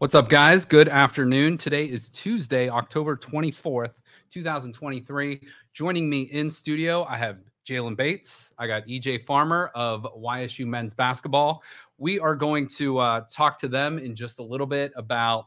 What's up, guys? Good afternoon. Today is Tuesday, October 24th, 2023. Joining me in studio, I have Jalen Bates. I got EJ Farmer of YSU Men's Basketball. We are going to uh, talk to them in just a little bit about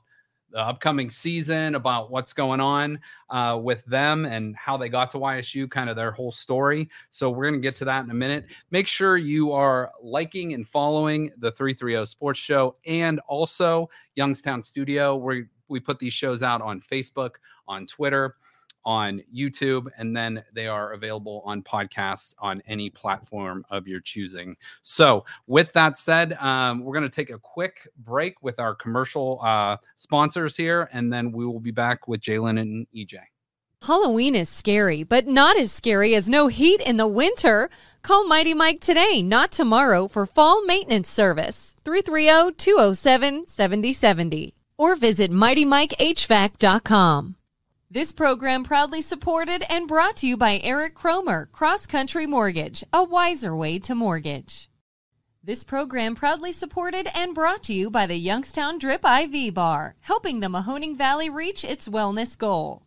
the upcoming season, about what's going on uh, with them and how they got to YSU, kind of their whole story. So we're going to get to that in a minute. Make sure you are liking and following the 330 Sports Show and also Youngstown Studio, where we put these shows out on Facebook, on Twitter on YouTube, and then they are available on podcasts on any platform of your choosing. So, with that said, um, we're going to take a quick break with our commercial uh, sponsors here, and then we will be back with Jalen and EJ. Halloween is scary, but not as scary as no heat in the winter. Call Mighty Mike today, not tomorrow, for fall maintenance service. 330 207 7070. Or visit MightyMikeHVAC.com. This program proudly supported and brought to you by Eric Cromer, Cross Country Mortgage, a wiser way to mortgage. This program proudly supported and brought to you by the Youngstown Drip IV Bar, helping the Mahoning Valley reach its wellness goal.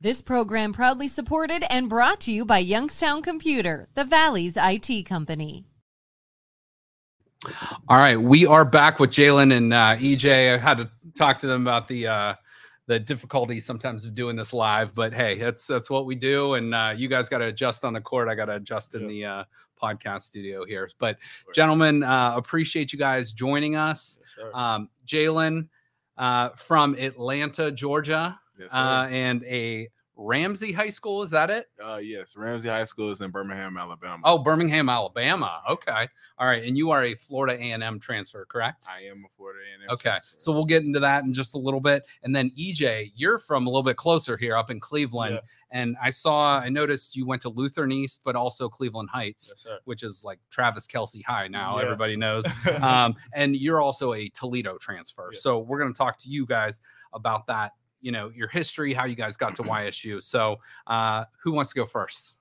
This program proudly supported and brought to you by Youngstown Computer, the Valley's IT company. All right, we are back with Jalen and uh, EJ. I had to talk to them about the uh, the difficulty sometimes of doing this live, but hey, that's that's what we do. And uh, you guys got to adjust on the court. I got to adjust in the uh, podcast studio here. But gentlemen, uh, appreciate you guys joining us. Yes, um, Jalen uh, from Atlanta, Georgia, Yes, uh, and a Ramsay High School. Is that it? Uh, yes, Ramsay High School is in Birmingham, Alabama. Oh, Birmingham, Alabama. Okay, all right. And you are a Florida A and M transfer, correct? I am a Florida A&M. Okay, transfer. so we'll get into that in just a little bit. And then EJ, you're from a little bit closer here up in Cleveland. Yeah. And I saw, I noticed you went to Lutheran East, but also Cleveland Heights, Yes, which is like Travis Kelce High now, Yeah. everybody knows. um, and you're also a Toledo transfer. Yeah. So we're going to talk to you guys about that, you know, your history, how you guys got to YSU. So uh, who wants to go first?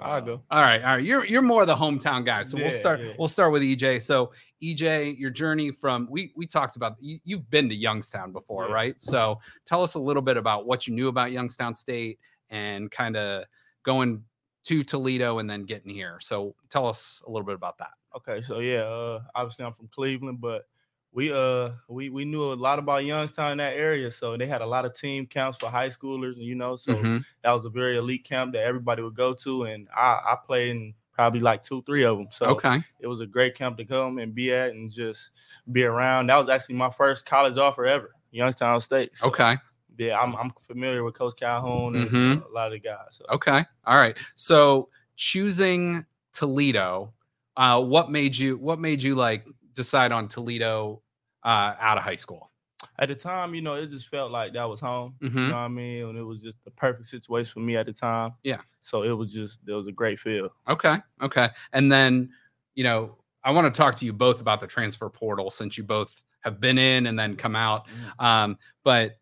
I'll go. All right, all right. You're you're more the hometown guy, so we'll start. yeah. We'll start with EJ. So EJ, your journey from we we talked about you, you've been to Youngstown before, Yeah. right? So tell us a little bit about what you knew about Youngstown State and kind of going to Toledo and then getting here. So tell us a little bit about that. Okay, so yeah, uh, obviously I'm from Cleveland, but we uh we we knew a lot about Youngstown in that area, so they had a lot of team camps for high schoolers, and you know, so Mhm. that was a very elite camp that everybody would go to, and I I played in probably like two three of them. So Okay. it was a great camp to come and be at and just be around. That was actually my first college offer ever, Youngstown State. So, Okay. yeah, I'm I'm familiar with Coach Calhoun and Mhm. uh, a lot of the guys. So. Okay. All right. So choosing Toledo, uh, what made you what made you like decide on Toledo uh, out of high school? at the time, you know, it just felt like that was home. Mhm. You know what I mean? And it was just the perfect situation for me at the time. Yeah. So it was just it was a great feel. Okay. Okay. And then, you know, I want to talk to you both about the transfer portal since you both have been in and then come out. Um, but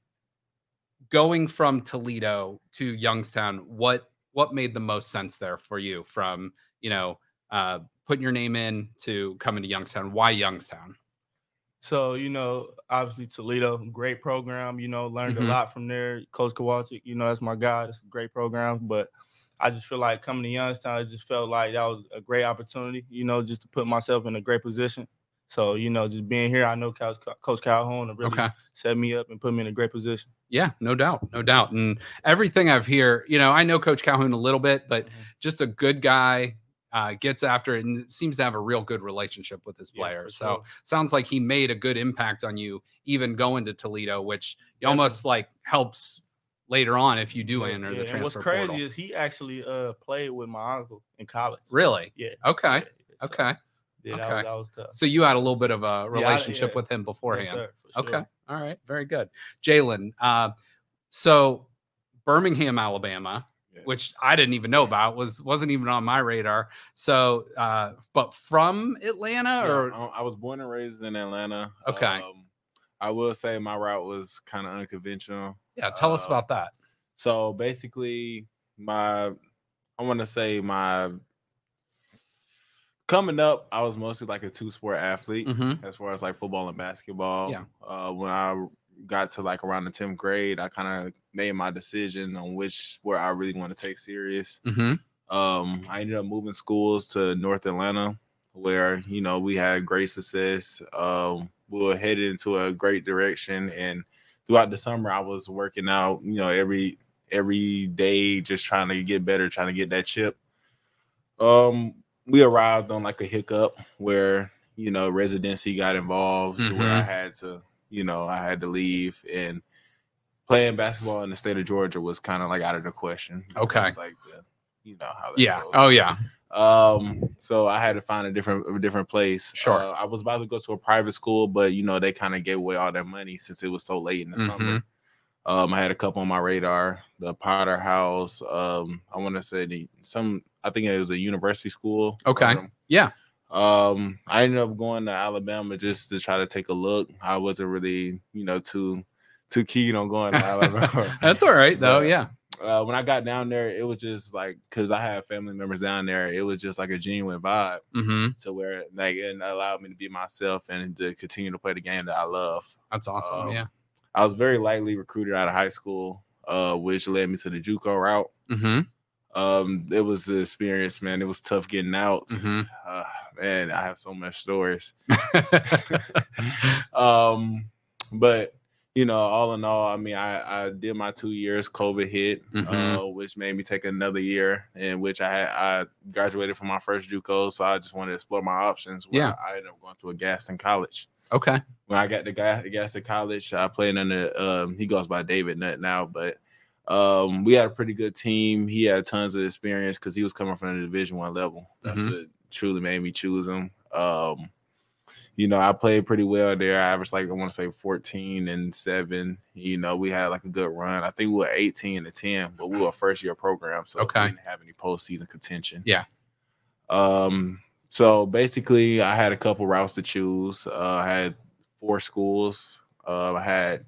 going from Toledo to Youngstown, what what made the most sense there for you from, you know, uh putting your name in to coming to Youngstown? Why Youngstown? So, you know, obviously Toledo, great program, you know, learned Mhm. a lot from there. Coach Kowalczyk, you know, that's my guy. It's a great program. But I just feel like coming to Youngstown, it just felt like that was a great opportunity, you know, just to put myself in a great position. So, you know, just being here, I know Coach, Coach Calhoun really Okay. set me up and put me in a great position. Yeah, no doubt, no doubt. And everything I've heard, you know, I know Coach Calhoun a little bit, but Mhm. just a good guy, uh, gets after it and seems to have a real good relationship with his Yeah, players. so sure. sounds like he made a good impact on you, even going to Toledo, which Definitely. almost like helps later on if you do Yeah, enter yeah, the transfer what's crazy portal. is he actually uh played with my uncle in college. Really? Yeah. Okay. yeah, so, Okay. Yeah, that, was, that was tough. So you had a little bit of a relationship yeah. with him beforehand. for Okay. All right. Very good. Jalen. Uh, so Birmingham, Alabama, Yeah. Which I didn't even know about, was wasn't even on my radar. So, uh, but from Atlanta, or I, I was born and raised in Atlanta. Okay. Um, I will say my route was kind of unconventional. yeah, tell us uh, about that. So basically, my I want to say my coming up, I was mostly like a two sport athlete Mhm. as far as like football and basketball. Yeah. Uh, when I got to like around the 10th grade, I kind of made my decision on which sport I really want to take serious. hmm Um, I ended up moving schools to North Atlanta, where you know we had great success. Um, we were headed into a great direction, and throughout the summer, I was working out. You know, every every day, just trying to get better, trying to get that chip. Um, we arrived on like a hiccup where you know residency got involved, where I Mhm. had to, you know, I had to leave and. Playing basketball in the state of Georgia was kind of like out of the question. Okay. like the, you know how Yeah. goes. Oh yeah. Um, so I had to find a different a different place. Sure. Uh, I was about to go to a private school, but you know, they kind of gave away all their money since it was so late in the Mm-hmm. summer. Um, I had a couple on my radar, the Potter House. Um, I want to say the some I think it was a university school. Okay. Yeah. Um, I ended up going to Alabama just to try to take a look. I wasn't really, you know, too too keen on going to Alabama. That's all right though. But- Yeah. uh, when I got down there, it was just like because I had family members down there, it was just like a genuine vibe hmm to where like it allowed me to be myself and to continue to play the game that I love. That's awesome. Um, yeah. I was very lightly recruited out of high school, uh, which led me to the JUCO route. hmm Um, it was the experience, man. It was tough getting out. hmm Uh, man, I have so much stories. um, but you know, all in all, I mean, I, I did my two years. COVID hit, Mhm. uh, which made me take another year, in which I had I graduated from my first JUCO, so I just wanted to explore my options. where Yeah. I ended up going to a Gaston College. okay. When I got to Ga- Gaston College, I played under um, he goes by David Nutt now, but um, we had a pretty good team. He had tons of experience because he was coming from the Division One level. That's Mhm. what truly made me choose him. Um, you know, I played pretty well there. I averaged like I want to say 14 and seven. You know, we had like a good run. I think we were 18 and 10, but we were a first year program, so Okay. we didn't have any postseason contention. Yeah. Um. So basically, I had a couple routes to choose. Uh, I had four schools. Uh, I had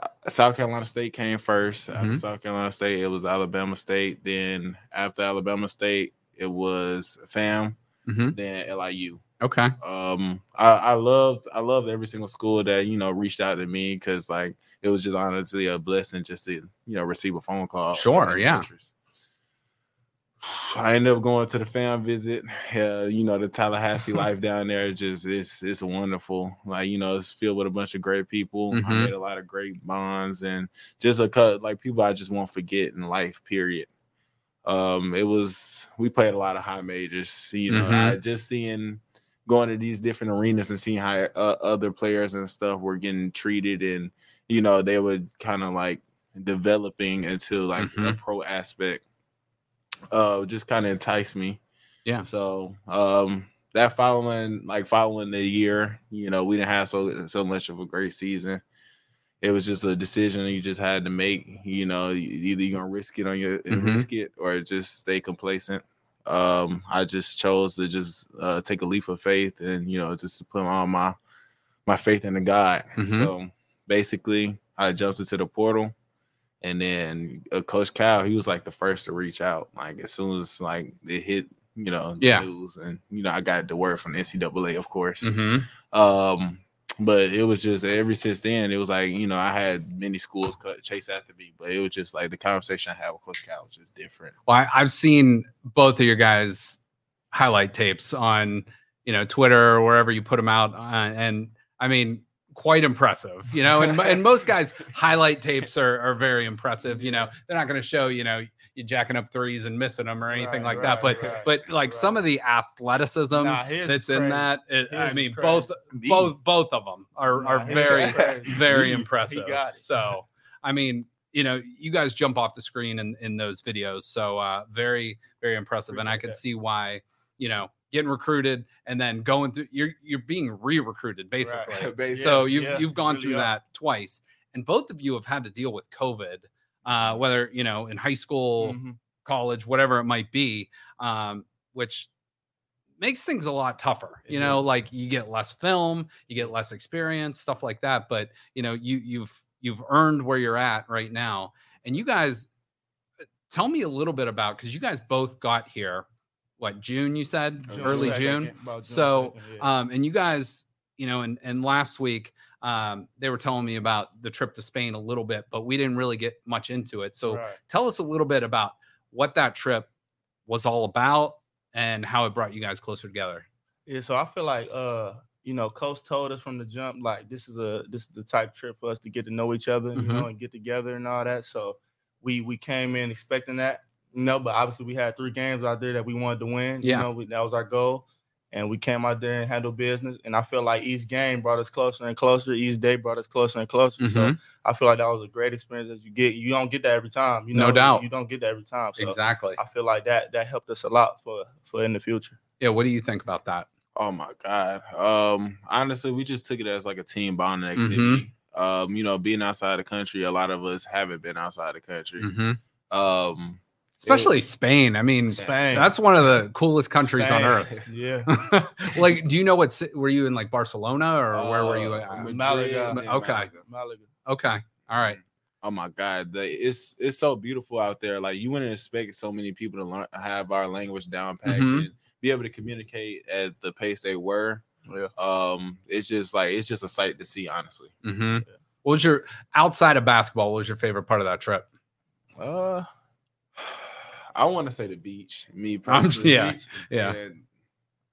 uh, South Carolina State came 1st After Mhm. South Carolina State, it was Alabama State. Then after Alabama State, it was FAM. hmm Then LIU. Okay. Um, I, I loved I loved every single school that you know reached out to me because like it was just honestly a blessing just to you know receive a phone call. Sure, yeah. interest. I ended up going to the fam visit. Uh, you know, the Tallahassee life down there just it's it's wonderful. Like you know, it's filled with a bunch of great people. I Mhm. made a lot of great bonds and just a cut like people I just won't forget in life. Period. Um, it was we played a lot of high majors. You know, Mhm. I just seeing going to these different arenas and seeing how uh, other players and stuff were getting treated and you know they were kind of like developing into like a Mhm. pro aspect uh just kind of enticed me Yeah. so um that following like following the year you know we didn't have so so much of a great season it was just a decision you just had to make you know either you're gonna risk it on your Mhm. risk it or just stay complacent um i just chose to just uh take a leap of faith and you know just to put all my my faith in the god Mhm. so basically i jumped into the portal and then uh, coach cal he was like the first to reach out like as soon as like it hit you know the Yeah. news and you know i got the word from the ncaa of course hmm um but it was just ever since then it was like you know i had many schools chase after me but it was just like the conversation i had with coach cal was just different Well, I, I've seen both of your guys' highlight tapes on you know Twitter or wherever you put them out, uh, and I mean, quite impressive. You know, and and most guys' highlight tapes are are very impressive. You know, they're not going to show you know jacking up threes and missing them or anything Right, like that. But right, right, but like some of the athleticism Nah, that's is in that, it, I mean, crazy. both Me. both both of them are Nah, are very very impressive. So, I mean, you know, you guys jump off the screen in in those videos. So, uh, very very impressive, and I can that. see why. You know, getting recruited and then going through you're you're being re-recruited basically. Basically. So Yeah, you've yeah, you've gone really through are. that twice, and both of you have had to deal with COVID, uh, whether you know in high school, Mhm. college, whatever it might be, um, which makes things a lot tougher. You know, like you get less film, you get less experience, stuff like that. But you know, you you've you've earned where you're at right now, and you guys uh, tell me a little bit about because you guys both got here what June you said June early 2nd, June. about June So, 2nd, yeah. Um, and you guys, you know, and and last week um, they were telling me about the trip to Spain a little bit, but we didn't really get much into it. So Right. tell us a little bit about what that trip was all about and how it brought you guys closer together. Yeah, so I feel like uh, you know, coach told us from the jump, like this is a this is the type of trip for us to get to know each other, Mhm. you know, and get together and all that. So we we came in expecting that, you know, but obviously we had three games out there that we wanted to win. Yeah. You know, we, that was our goal. And we came out there and handled business. And I feel like each game brought us closer and closer. Each day brought us closer and closer. So Mhm. I feel like that was a great experience that you get. You don't get that every time. You No doubt. You don't get that every time. So exactly. I feel like that that helped us a lot for for in the future. Yeah. What do you think about that? Oh my god. Um, honestly, we just took it as like a team bonding Mhm. activity. Um, you know, being outside the country, a lot of us haven't been outside the country. hmm Um, Especially Spain. I mean, Spain. that's one of the coolest countries on earth. Yeah. like, do you know what? Were you in like Barcelona or where were you? uh, At? Madrid Malaga. Okay. Malaga. Malaga. Okay. All right. Oh my god, the, it's it's so beautiful out there. Like you wouldn't expect so many people to learn have our language down packed Mhm. and be able to communicate at the pace they were. Yeah. Um, it's just like it's just a sight to see, honestly. hmm What was your outside of basketball? What was your favorite part of that trip? Uh, I want to say the beach. Me I'm- personally, yeah, beach, yeah. and-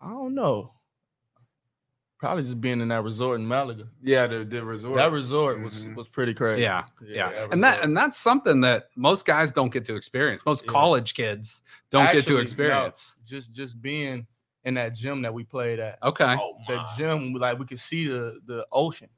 I don't know. Probably just being in that resort in Malaga. yeah. The the resort. That resort was Mhm. was pretty crazy. Yeah, Yeah, that and that and that's something that most guys don't get to experience. Most Yeah. college kids don't get Actually, to no, experience. just just being in that gym that we played at. Okay. Oh The my. gym, like we could see the the ocean.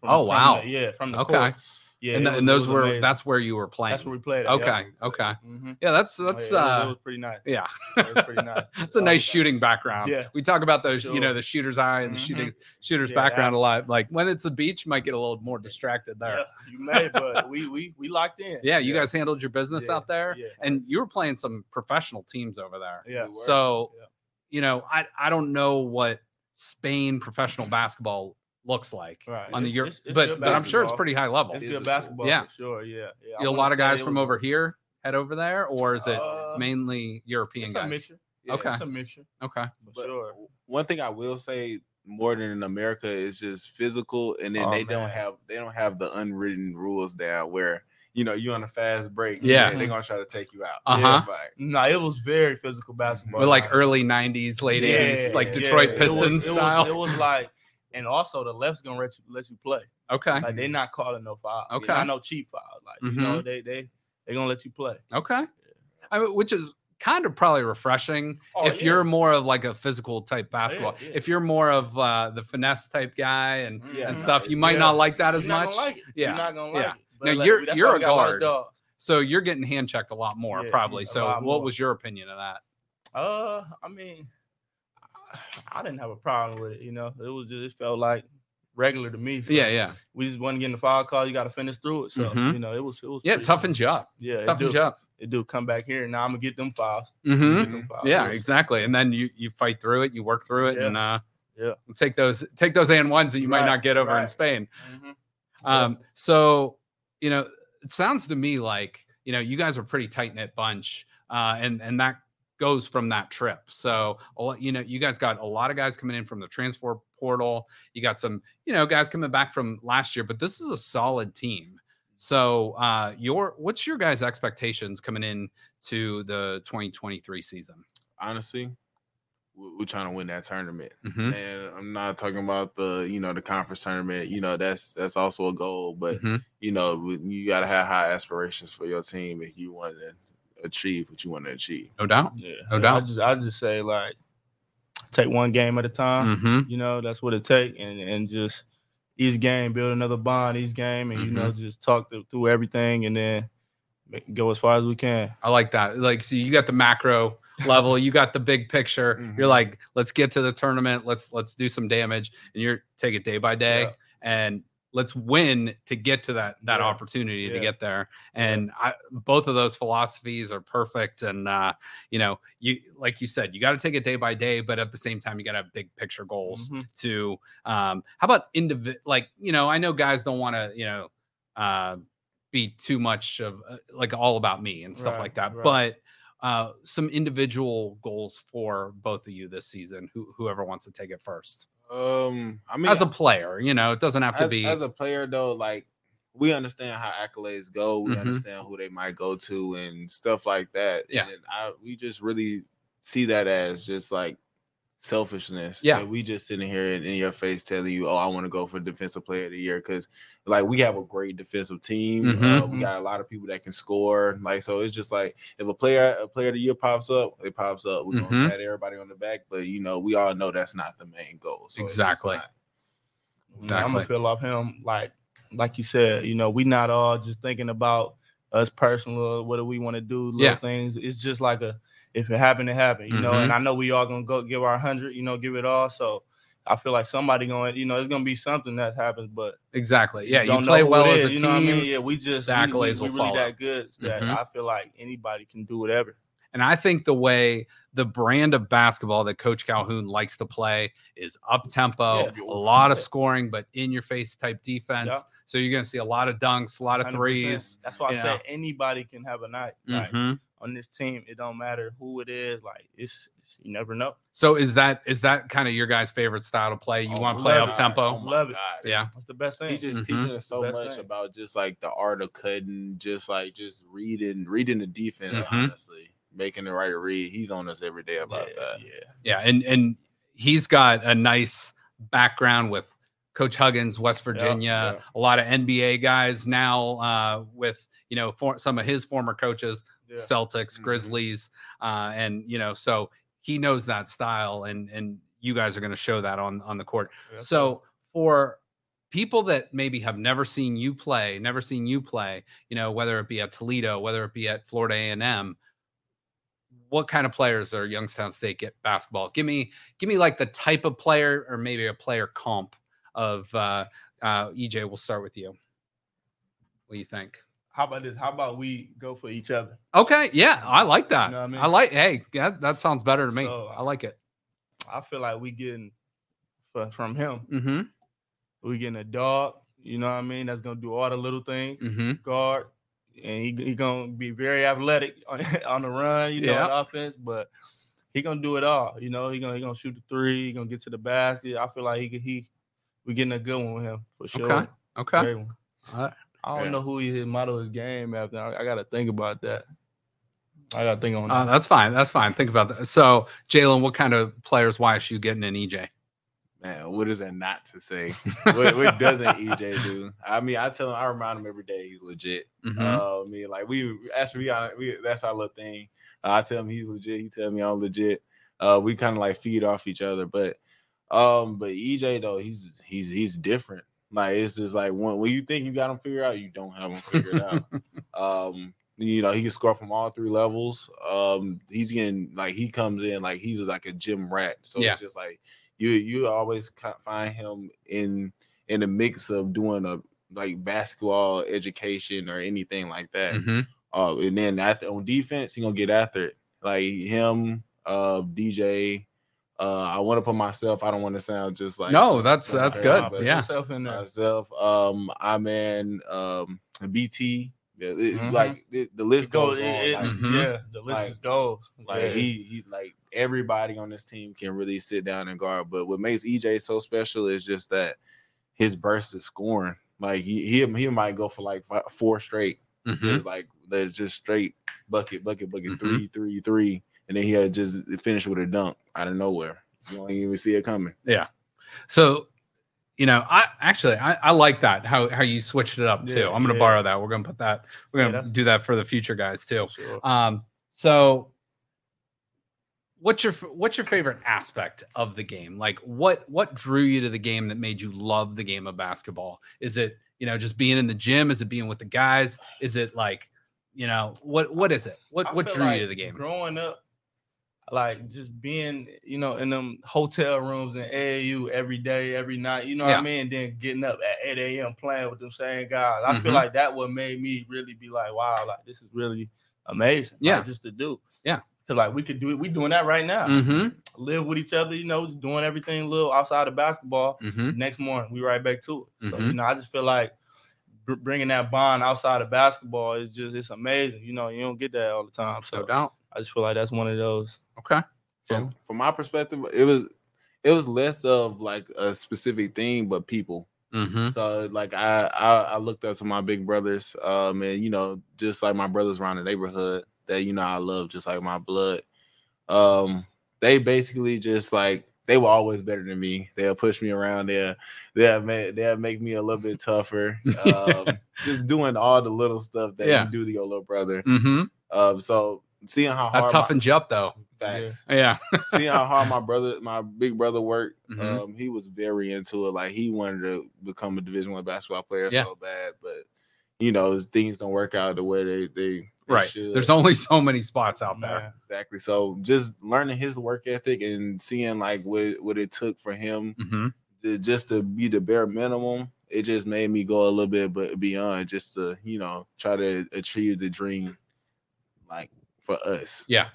from- Oh, from wow. the- yeah, from the Okay. courts. Yeah, and, was- and those were amazing. that's where you were playing. that's where we played. Okay. Okay. hmm Yeah, that's that's it, was, uh it was pretty nice. yeah. It was pretty nice. That's a Oh, nice shooting background. Yeah. We talk about those, you know, the shooter's eye and the Mhm. shooting shooter's Yeah, background that- a lot. Like when it's a beach, you might get a little more distracted there. Yeah, you may, but we we we locked in. Yeah, you guys handled your business Yeah, out there, yeah. and you were playing some professional teams over there. Yeah. We. So, Yeah. you know, I I don't know what Spain professional basketball looks like Right. on the It's- Europe, it's- it's but but I'm sure it's pretty high level. It's It's good basketball. yeah. for sure. Yeah, yeah. I a wanna lot of guys from was- over here head over there, or is it Uh, mainly European It's a guys? mixture. Yeah. Okay. It's a mixture. Okay. But sure. One thing I will say more than in America is just physical, and then Oh, they don't have they don't have the unwritten rules down where you know you on a fast break. Yeah. they're gonna try to take you out. Uh huh. Like, No, it was very physical basketball. With like Like, early '90s, late Yeah, '80s, like Detroit yeah. it was- Pistons it was, style. It was like, and also the left's gonna let you let you play. okay. Like they're not calling no foul. Okay. Not no cheap foul. Like you know, they they they gonna let you play. Okay. I mean, which is kind of probably refreshing Oh, if yeah. you're more of like a physical type basketball. yeah. If you're more of uh, the finesse type guy and, Yeah, and no, stuff, you might yeah. not like that as much. like. Yeah, You're not gonna yeah. it. Now, you're- that's you're a we got lot of guard. dogs. So you're getting hand checked a lot more, Yeah, probably. a So what more. was your opinion of that? Uh, I mean, I- didn't have a problem with it. You know, it was just it felt like regular to me. So yeah, yeah, We just wasn't getting the file call. You got to finish through it. So Mhm. you know, it was it was yeah. you up. Yeah, it Toughens do. you up. It do come back here. And now I'm gonna get them fouls. hmm Get them fouls. Yeah, was- exactly. And then you you fight through it, you work through it, Yeah. and uh, Yeah. take those take those and ones that you might not get over in right. Spain. Mhm. Um, so you know, it sounds to me like you know you guys are pretty tight knit bunch, uh, and and that goes from that trip. So you know, you guys got a lot of guys coming in from the transfer portal. You got some you know guys coming back from last year, but this is a solid team. So uh, your what's your guys' expectations coming in to the 2023 season? honestly, we- we're trying to win that tournament. Mhm, And I'm not talking about the you know the conference tournament. You know that's that's also a goal, but mhm. you know you got to have high aspirations for your team if you want to achieve what you want to achieve. no doubt. Yeah, No yeah, doubt. I just I just say like take one game at a time. hmm You know, that's what it take, and and just each game build another bond each game, and you know Mm-hmm. just talk th- through everything, and then go as far as we can. I like that. Like, so you got the macro level, you got the big picture. You're Mhm. like, let's get to the tournament. Let's let's do some damage, and you're take it day by day, Yeah. and let's win to get to that that Yeah. opportunity to get there. And I, both of those philosophies are perfect. And uh, you know, you like you said, you got to take it day by day, but at the same time, you got to have big picture goals Mhm. to um how about individual like you know i know guys don't want to you know uh be too much of uh, like all about me and stuff Right, like that right. but uh, some individual goals for both of you this season. Who, whoever wants to take it first. Um, I mean, as a player, you know, it doesn't have to as, be as a player though. Like we understand how accolades go. We Mhm. understand who they might go to and stuff like that. Yeah. and I we just really see that as just like selfishness. Yeah. that we just sitting here in, in your face telling you, "Oh, I want to go for defensive player of the year," because like we have a great defensive team. Uh, Mhm. we got a lot of people that can score. Like so, it's just like if a player a player of the year pops up, it pops up. We're Mhm. gonna pat everybody on the back, but you know we all know that's not the main goal. So it's just Exactly. not- I'm gonna feel off him like like you said, you know, we not all just thinking about us personal, what do we want to do, little Yeah. things. It's just like a if it happened, it happened, you know. Mhm. And I know we all gonna go give our hundred, you know, give it all. So I feel like somebody going, you know, it's gonna be something that happens, but exactly. Yeah, you play well as a is, you team. know what I mean? Yeah, we just the we, we, accolades we really follow. that good that Mhm. I feel like anybody can do whatever. And I think the way the brand of basketball that Coach Calhoun likes to play is up tempo, Yeah. a lot of scoring, but in your face type defense. Yeah. So you're going to see a lot of dunks, a lot of 100%. threes. That's why I know. anybody can have a night. Mhm. On this team, it don't matter who it is. Like it's, it's you never know. So is that is that kind of your guys' favorite style to play? You Oh, want to play up tempo? Oh Love it. God. Yeah. That's the best thing. He just Mhm. teaching us so much thing. about just like the art of cutting, just like just reading, reading the defense. Mhm. Honestly, making the right read. He's on us every day yeah, about that. yeah. Yeah, and and he's got a nice background with Coach Huggins, West Virginia. yeah. A lot of NBA guys now uh, with you know for some of his former coaches, Yeah. Celtics, Mhm. Grizzlies, uh, and you know so he knows that style, and and you guys are going to show that on on the court. Yeah, So for people that maybe have never seen you play, never seen you play, you know, whether it be at Toledo, whether it be at Florida A&M, what kind of players are Youngstown State get basketball? Give me give me like the type of player or maybe a player comp of uh uh EJ, we'll start with you. What do you think? How about this? How about we go for each other? Okay, yeah, I like that. know what I mean? I like hey, yeah, that sounds better to me. So, I like it. I feel like we getting from him. Mm-hmm. We getting a dog. You know what I mean? That's gonna do all the little things. Mm-hmm. Guard, and he, he gonna be very athletic on, on the run. You know, Yeah. on offense, but he gonna do it all. You know, he gonna he gonna shoot the three. He gonna get to the basket. I feel like he he we getting a good one with him for sure. Okay. Okay. Great one. All right. I don't Yeah. know who he his model his game after. I, I gotta think about that. I gotta think on Uh, that. that's fine. That's fine. Think about that. So, Jalen, what kind of players YSU getting in EJ? Man, what is that not to say? what, what doesn't EJ do? I mean, I tell him, I remind him every day he's legit. Mhm. Uh, I mean, like we actually we, we that's our little thing. Uh, I tell him he's legit. He tell me I'm legit. Uh, we kind of like feed off each other, but um, but EJ though he's he's he's different. Like it's just like when when you think you got him figured out, you don't have him figured out. Um, you know, he can score from all three levels. Um, he's getting like he comes in like he's like a gym rat. So Yeah. it's just like you you always find him in in the mix of doing a like basketball education or anything like that. Mhm. Uh, and then after on defense, he gonna get after it. Like him, uh, DJ. Uh, I want to put myself. I don't want to sound just like No, that's- some that's crazy, good. but Yeah. yourself in there. myself. Um, I'm in um BT. Yeah, it- Mhm. Like it, the list It goes, goes it- on. it- like, Mhm. Yeah, the list like- just goes. like Yeah. he he like everybody on this team can really sit down and guard. But what makes EJ so special is just that his burst is scoring. Like he he, he might go for like fi- four straight. Mhm. Just like there's just straight bucket, bucket, bucket, Mhm. three, three, three, and then he had just finished with a dunk out of nowhere. You don't even see it coming. Yeah. So, you know, I actually I, I like that how how you switched it up too. Yeah, I'm gonna yeah. borrow that. We're gonna put that. We're gonna that's- do that for the future guys too. Sure. Um, so what's your what's your favorite aspect of the game? Like what what drew you to the game that made you love the game of basketball? Is it, you know, just being in the gym? Is it being with the guys? Is it like, you know, what what is it? What I what drew like you to the game? Growing up, like just being, you know, in them hotel rooms in AAU every day, every night, you know what I mean? And then getting up at 8 a.m. playing with them same guys. I Mhm. feel like that what made me really be like, wow, like this is really amazing. like, Yeah. just to do. Yeah. Cause like we could do it, we doing that right now. Mm-hmm. Live with each other, you know, just doing everything a little outside of basketball. Mm-hmm. Next morning, we right back to it. So Mhm. you know, I just feel like br- bringing that bond outside of basketball is just it's amazing. You know, you don't get that all the time. So No doubt. I just feel like that's one of those. Okay. From from my perspective, it was it was less of like a specific thing, but people. Mm-hmm. So like I, I I looked up to my big brothers, um, and you know, just like my brothers around the neighborhood that you know I love just like my blood. Um, they basically just like they were always better than me. They'll push me around there. They'll make they'll make me a little bit tougher. Um, just doing all the little stuff that Yeah. you do to your little brother. Mm-hmm. Um, so seeing how That hard toughened you up though. My, facts, Yeah. seeing how hard my brother, my big brother worked, Mhm. um, he was very into it. Like he wanted to become a Division One basketball player Yeah. so bad, but you know things don't work out the way they they, they right. should. There's only so many spots out there. Man. exactly. So just learning his work ethic and seeing like what what it took for him Mm-hmm. to, just to be the bare minimum. It just made me go a little bit but beyond just to you know try to achieve the dream, like for us. Yeah.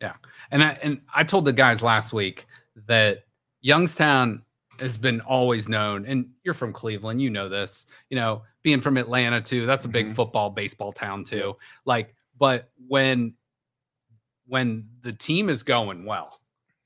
Yeah. And I and I told the guys last week that Youngstown has been always known, and you're from Cleveland, you know this, you know, being from Atlanta too, that's a big Mhm. football, baseball town too. Like, but when when the team is going well,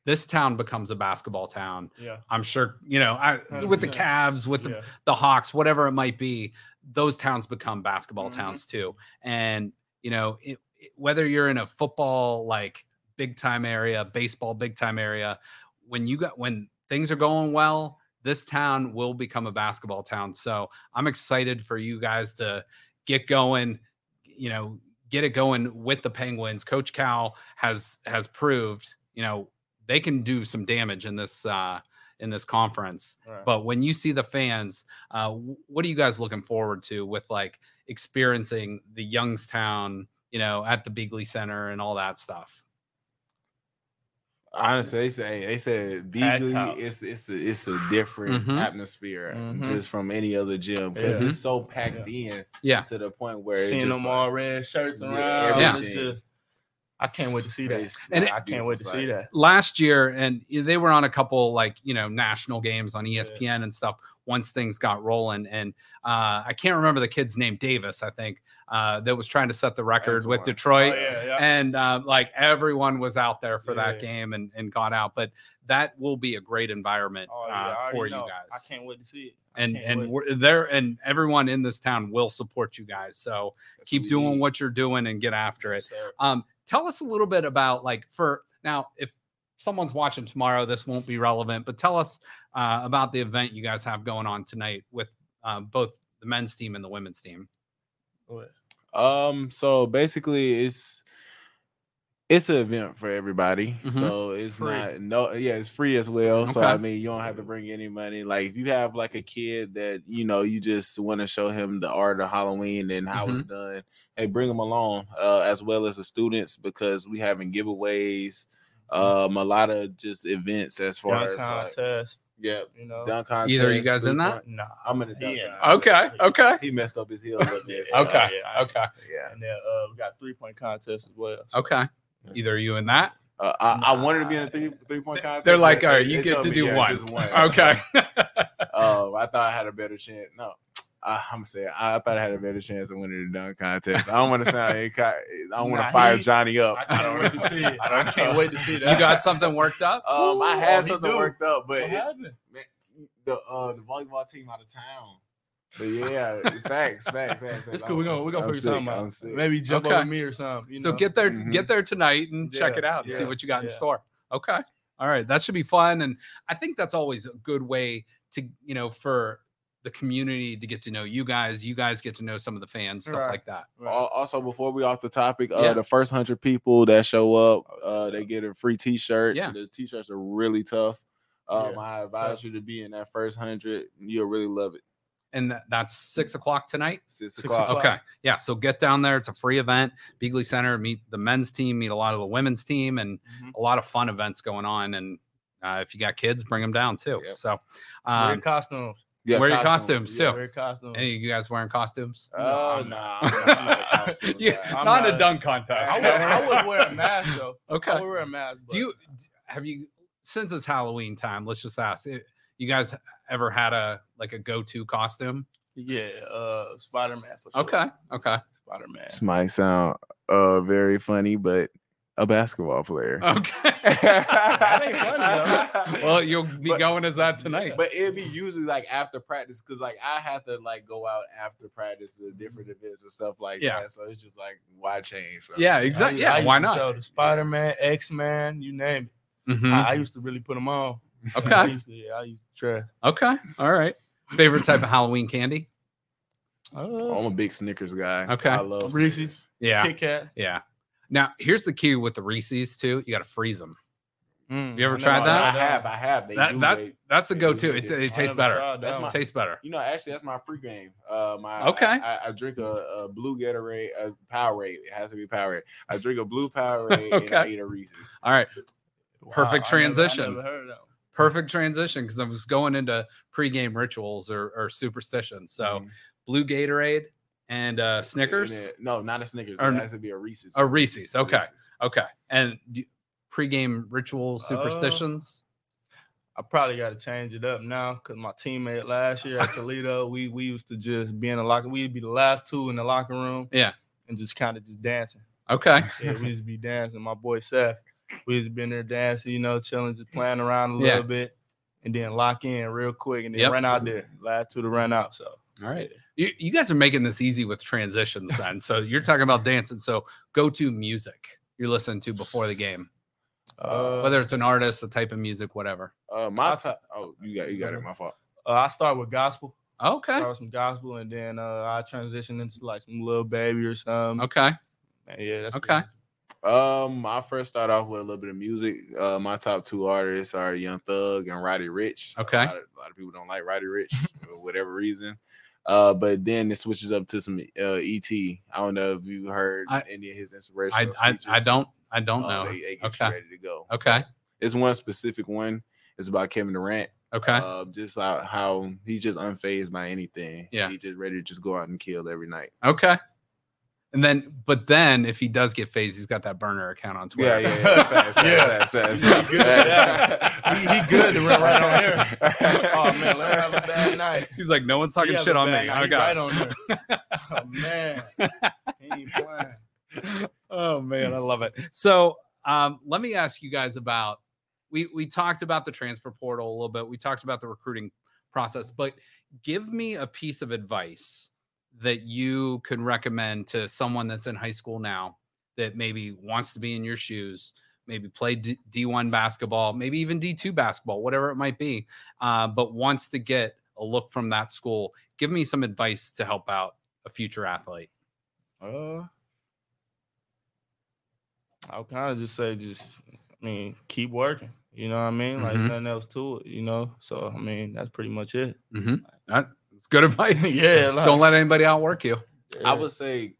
this town becomes a basketball town. Yeah. I'm sure, you know, I with the 100%. Cavs, with the yeah. the Hawks, whatever it might be, those towns become basketball Mhm. towns too. And you know, it, it- whether you're in a football like big time area, baseball big time area, when you got when things are going well, this town will become a basketball town. So I'm excited for you guys to get going. You know, get it going with the Penguins. Coach Cal has has proved, you know, they can do some damage in this uh in this conference. Right. But when you see the fans, uh, what are you guys looking forward to with like experiencing the Youngstown, you know, at the Beeghly Center and all that stuff? Honestly, they say they said Packed Beeghly house. it's it's a, it's a different Mhm. atmosphere Mhm. just from any other gym because Yeah. it's so packed in Yeah. to the point where Seeing just them like, all red shirts around. Yeah. It's just, I can't wait to see that. And it's I a can't wait to beautiful see that. Last year, and they were on a couple like you know national games on ESPN and stuff. Once things got rolling, and uh, I can't remember the kid's name, Davis, I think, uh, that was trying to set the record with. Detroit. Oh, yeah, yeah. and uh, like everyone was out there for that Yeah. game and, and got out but that will be a great environment Oh, uh, for you know. guys I can't wait to see it. I and and wait. we're there and everyone in this town will support you guys so That's keep we doing need. what you're doing and get after it So, um tell us a little bit about like for now if someone's watching tomorrow this won't be relevant but tell us uh, about the event you guys have going on tonight with uh, both the men's team and the women's team. Um, so basically, it's it's an event for everybody. Mhm. So it's Free. not no, yeah, it's free as well. So I mean, you don't have to bring any money. Like if you have like a kid that you know you just want to show him the art of Halloween and how Mm-hmm. it's done, hey, bring them along, uh, as well as the students because we having giveaways, um, a lot of just events as far as like, contest, yeah, you know. dunk contest. Either you guys in that? three-point- Nah. I'm in the dunk. Yeah. contest. okay okay He messed up his heel a little bit. so, okay yeah. okay Yeah. And then uh, we got three point contest as well. so- okay either you and that Uh, I, I wanted to be in a three three point contest. They're like, all right, you get to me, do yeah, one. one. Okay. Oh, I thought I had a better chance. No, I, I'm gonna say. I, I thought I had a better chance of winning the dunk contest. I don't want to sound. I don't want to Nah, fire he- Johnny up. I can't wait to see it. I don't I can't wait to see that. you got something worked up? Um, I Ooh, had he something do. worked up, but What it, man, the uh the volleyball team out of town. But yeah, thanks, facts, facts. It's cool. We're gonna we're gonna I'm figure something out. Maybe jump Okay. over me or something. You so know? get there Mhm. get there tonight and check it out and see what you got in store. Okay. All right. That should be fun. And I think that's always a good way to, you know, for the community to get to know you guys. You guys get to know some of the fans, stuff Right. like that. Right. Also, before we off the topic, uh, Yeah. the first hundred people that show up, Oh, uh, they get a free T-shirt. Yeah. the T-shirts are really tough. Um, Yeah, I advise tough. you to be in that first hundred. You'll really love it. And that's six o'clock tonight. Six, Six o'clock. o'clock. Okay. Yeah. So get down there. It's a free event. Beeghly Center, meet the men's team, meet a lot of the women's team, and Mhm. a lot of fun events going on. And uh, if you got kids, bring them down too. Yep. So, um, costumes. Yeah, Wear your costumes, yeah. too. Wear your costumes. any of you guys wearing costumes? Oh, No, nah, I'm I'm not, I'm not a costume yeah, not, not a a- dunk contest. I would, I would wear a mask though. Okay. I would wear a mask. Do you have you since it's Halloween time? Let's just ask. eh, You guys ever had a like a go-to costume? Yeah, uh, Spider Man. Sure. Okay, okay. Spider Man. This might sound uh very funny, but A basketball player. Okay. That ain't funny, though. well, you'll be But- going as that tonight. But it'd be usually like after practice because like I have to like go out after practice to different events and stuff like Yeah. that. So it's just like why change? from- yeah, exactly. I Yeah, used why not? go to Spider Man, X Man, you name it. Mhm. I, I used to really put them on. I Okay. used to, yeah, I used to try. Okay. All right. Favorite type of Halloween candy? Uh, I'm a big Snickers guy. Okay. I love Reese's. Snickers. Yeah. Kit Kat. Yeah. Now, here's the key with the Reese's too. You got to freeze them. Mm, You ever I tried never that? I have, I have. They That do. that they- that's the go-to. they It, do. it tastes better. tried That's that my- one. tastes better. You know, actually, that's my pregame. Uh, my Okay. I, I, I drink a, a blue Gatorade, a Powerade. It has to be Powerade. I drink a blue Powerade and I eat a Reese's. All right. Wow, Perfect I never- I transition. never heard of that one. Perfect transition because I was going into pregame rituals or, or superstitions. So Mhm. blue Gatorade and uh, And Snickers. then- no, not a Snickers. Or it n- has to be a Reese's. a Reese's, okay. Reese's. Okay. And do- pregame ritual Uh, superstitions. I probably got to change it up now because my teammate last year at Toledo, we we used to just be in the locker. We'd be the last two in the locker room. Yeah. and just kind of just dancing. okay. Yeah, we used to be dancing. My boy Seth, we used to be in there dancing, you know, chilling, just playing around a Yeah. little bit, and then lock in real quick, and then Yep. run out there. Last two to run out. So All right. You, you guys are making this easy with transitions then. So you're talking about dancing. So go to music you're listening to before the game, uh, whether it's an artist, a type of music, whatever. Uh, my top. Oh, you got you got it. My fault. uh, I start with gospel. Okay. Start with some gospel, and then uh, I transition into like some Lil Baby or something. Okay. And yeah, that's Okay. Um, I first start off with a little bit of music. Uh, my top two artists are Young Thug and Roddy Ricch. Okay. a lot, of, a lot of people don't like Roddy Ricch for whatever reason. Uh, but then it switches up to some uh, ET. I don't know if you heard I- any of his I, inspirational I, speeches. I don't I don't Uh, know. They, they Okay. ready to go. Okay. It's one specific one. It's about Kevin Durant. Okay. Uh, just how, how he's just unfazed by anything. Yeah. He's just ready to just go out and kill every night. Okay. And then, but then if he does get fazed, he's got that burner account on Twitter. Yeah, yeah, yeah. Facts, facts, Yeah. facts, facts. He good at that. He- he good to run right on here. Oh man, let her have a bad night. He's like, no one's talking shit on me. night. I He got right on there. Oh man, he ain't playing. oh man, I love it. So um, let me ask you guys about we we talked about the transfer portal a little bit. We talked about the recruiting process, but give me a piece of advice that you could recommend to someone that's in high school now that maybe wants to be in your shoes, maybe play D- D1 basketball, maybe even D2 basketball, whatever it might be, uh, but wants to get a look from that school. Give me some advice to help out a future athlete. Uh, I'll kind of just say, just I mean, keep working. You know what I mean? Like Mhm. nothing else to it. You know. So I mean, that's pretty much it. Mm-hmm. That's good advice. Yeah, like- Don't let anybody outwork you. I would say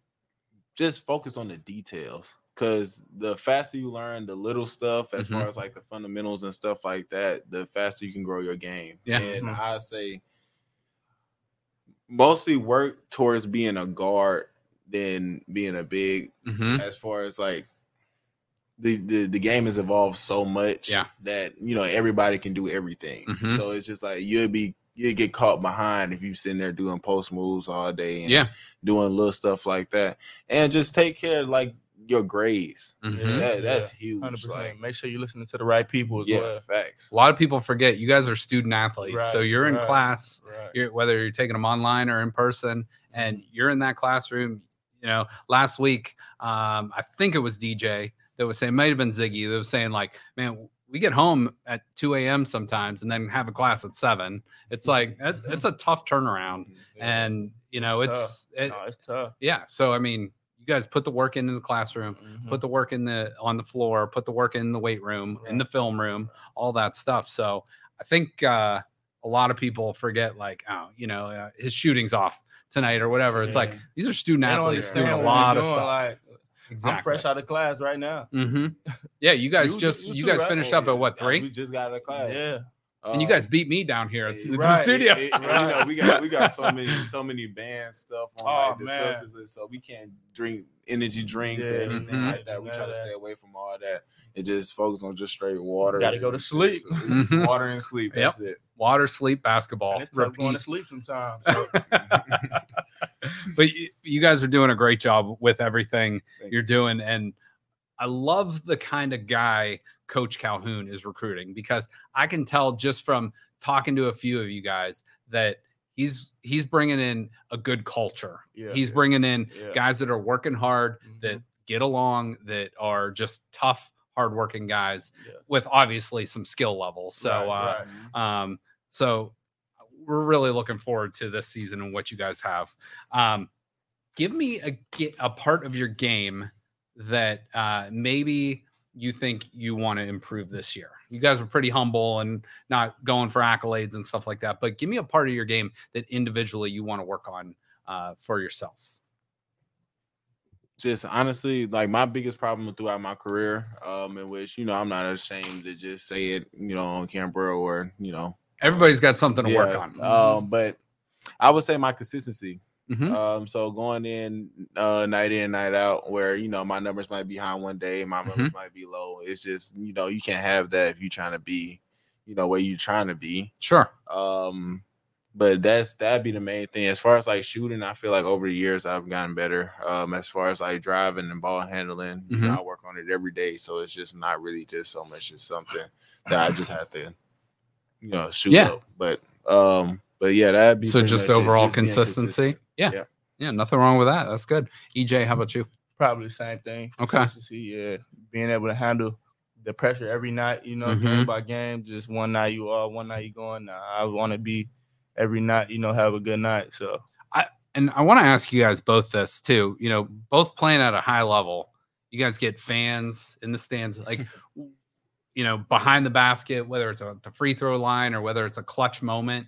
just focus on the details because the faster you learn the little stuff as Mhm. far as like the fundamentals and stuff like that, the faster you can grow your game. Yeah. And Mhm. I say mostly work towards being a guard than being a big Mm-hmm. as far as like the, the the game has evolved so much Yeah. that you know everybody can do everything. Mhm. So it's just like you'll be you get caught behind if you sitting there doing post moves all day and Yeah. doing little stuff like that. And just take care of like your grades. Mhm. That that's Yeah, huge. Hundred percent. Like Make sure you're listening to the right people as yeah, well. facts. A lot of people forget you guys are student athletes. so you're in right. class, Right. you're, whether you're taking them online or in person, and you're in that classroom. You know, last week, um, I think it was DJ that was saying, it might have been Ziggy that was saying, like, man, we get home at 2 a.m. sometimes and then have a class at seven. It's like, it, it's a tough turnaround. And, you know, It's it's, it, no, it's tough. yeah. So, I mean, you guys put the work in in the classroom. Mhm. put the work in the on the floor put the work in the weight room in the film room all that stuff so i think uh a lot of people forget like oh you know uh, his shooting's off tonight or whatever it's like these are student athletes doing a lot of stuff Like, exactly I'm fresh out of class right now. hmm yeah you guys You- just you you, guys right? finished up at what Yeah, We just got out of class. Yeah. and you Um, guys beat me down here at it- the studio it- it- you know, we got we got so many so many banned stuff on Oh, like the man. substances, so we can't drink energy drinks or Yeah, anything mhm. like that. We None try to stay away from all that and just focus on just straight water. Gotta go to and just- sleep. just Mhm. water and sleep. That's it. Water sleep basketball And it's tough going to repeat. sleep sometimes. So. but you, you guys are doing a great job with everything Thank you're doing and I love the kind of guy Coach Calhoun is recruiting because I can tell just from talking to a few of you guys that he's he's bringing in a good culture. Yeah. he's bringing in Yeah. guys that are working hard, Mhm. that get along, that are just tough, hardworking guys Yeah. with obviously some skill levels. So, Right, uh, right. um, so we're really looking forward to this season and what you guys have. Um, give me a a part of your game that uh, maybe you think you want to improve this year. You guys were pretty humble and not going for accolades and stuff like that. But give me a part of your game that individually you want to work on uh, for yourself. just honestly like my biggest problem throughout my career um in which you know i'm not ashamed to just say it you know on camera or you know Everybody's got something to work on. um but i would say my consistency Mhm. um so going in uh night in night out where you know my numbers might be high one day my numbers might be low it's just you know you can't have that if you're trying to be you know where you're trying to be Sure. um, but that's that'd be the main thing. As far as like shooting, I feel like over the years I've gotten better. Um, as far as like driving and ball handling, you know, I work on it every day. So it's just not really just so much as something that I just have to, you know, shoot Yeah. up. But um, but yeah, that'd be So just overall just being consistency. Yeah. Yeah. yeah. Nothing wrong with that. That's good. EJ, how about you? Probably the same thing. Okay. Consistency, yeah. Being able to handle the pressure every night, you know, Mhm. game by game. Just one night you are, one night you going. Nah, I want to be every night, you know, have a good night. So I and I want to ask you guys both this too. You know, both playing at a high level, you guys get fans in the stands, like, you know, behind the basket, whether it's a, the free throw line or whether it's a clutch moment.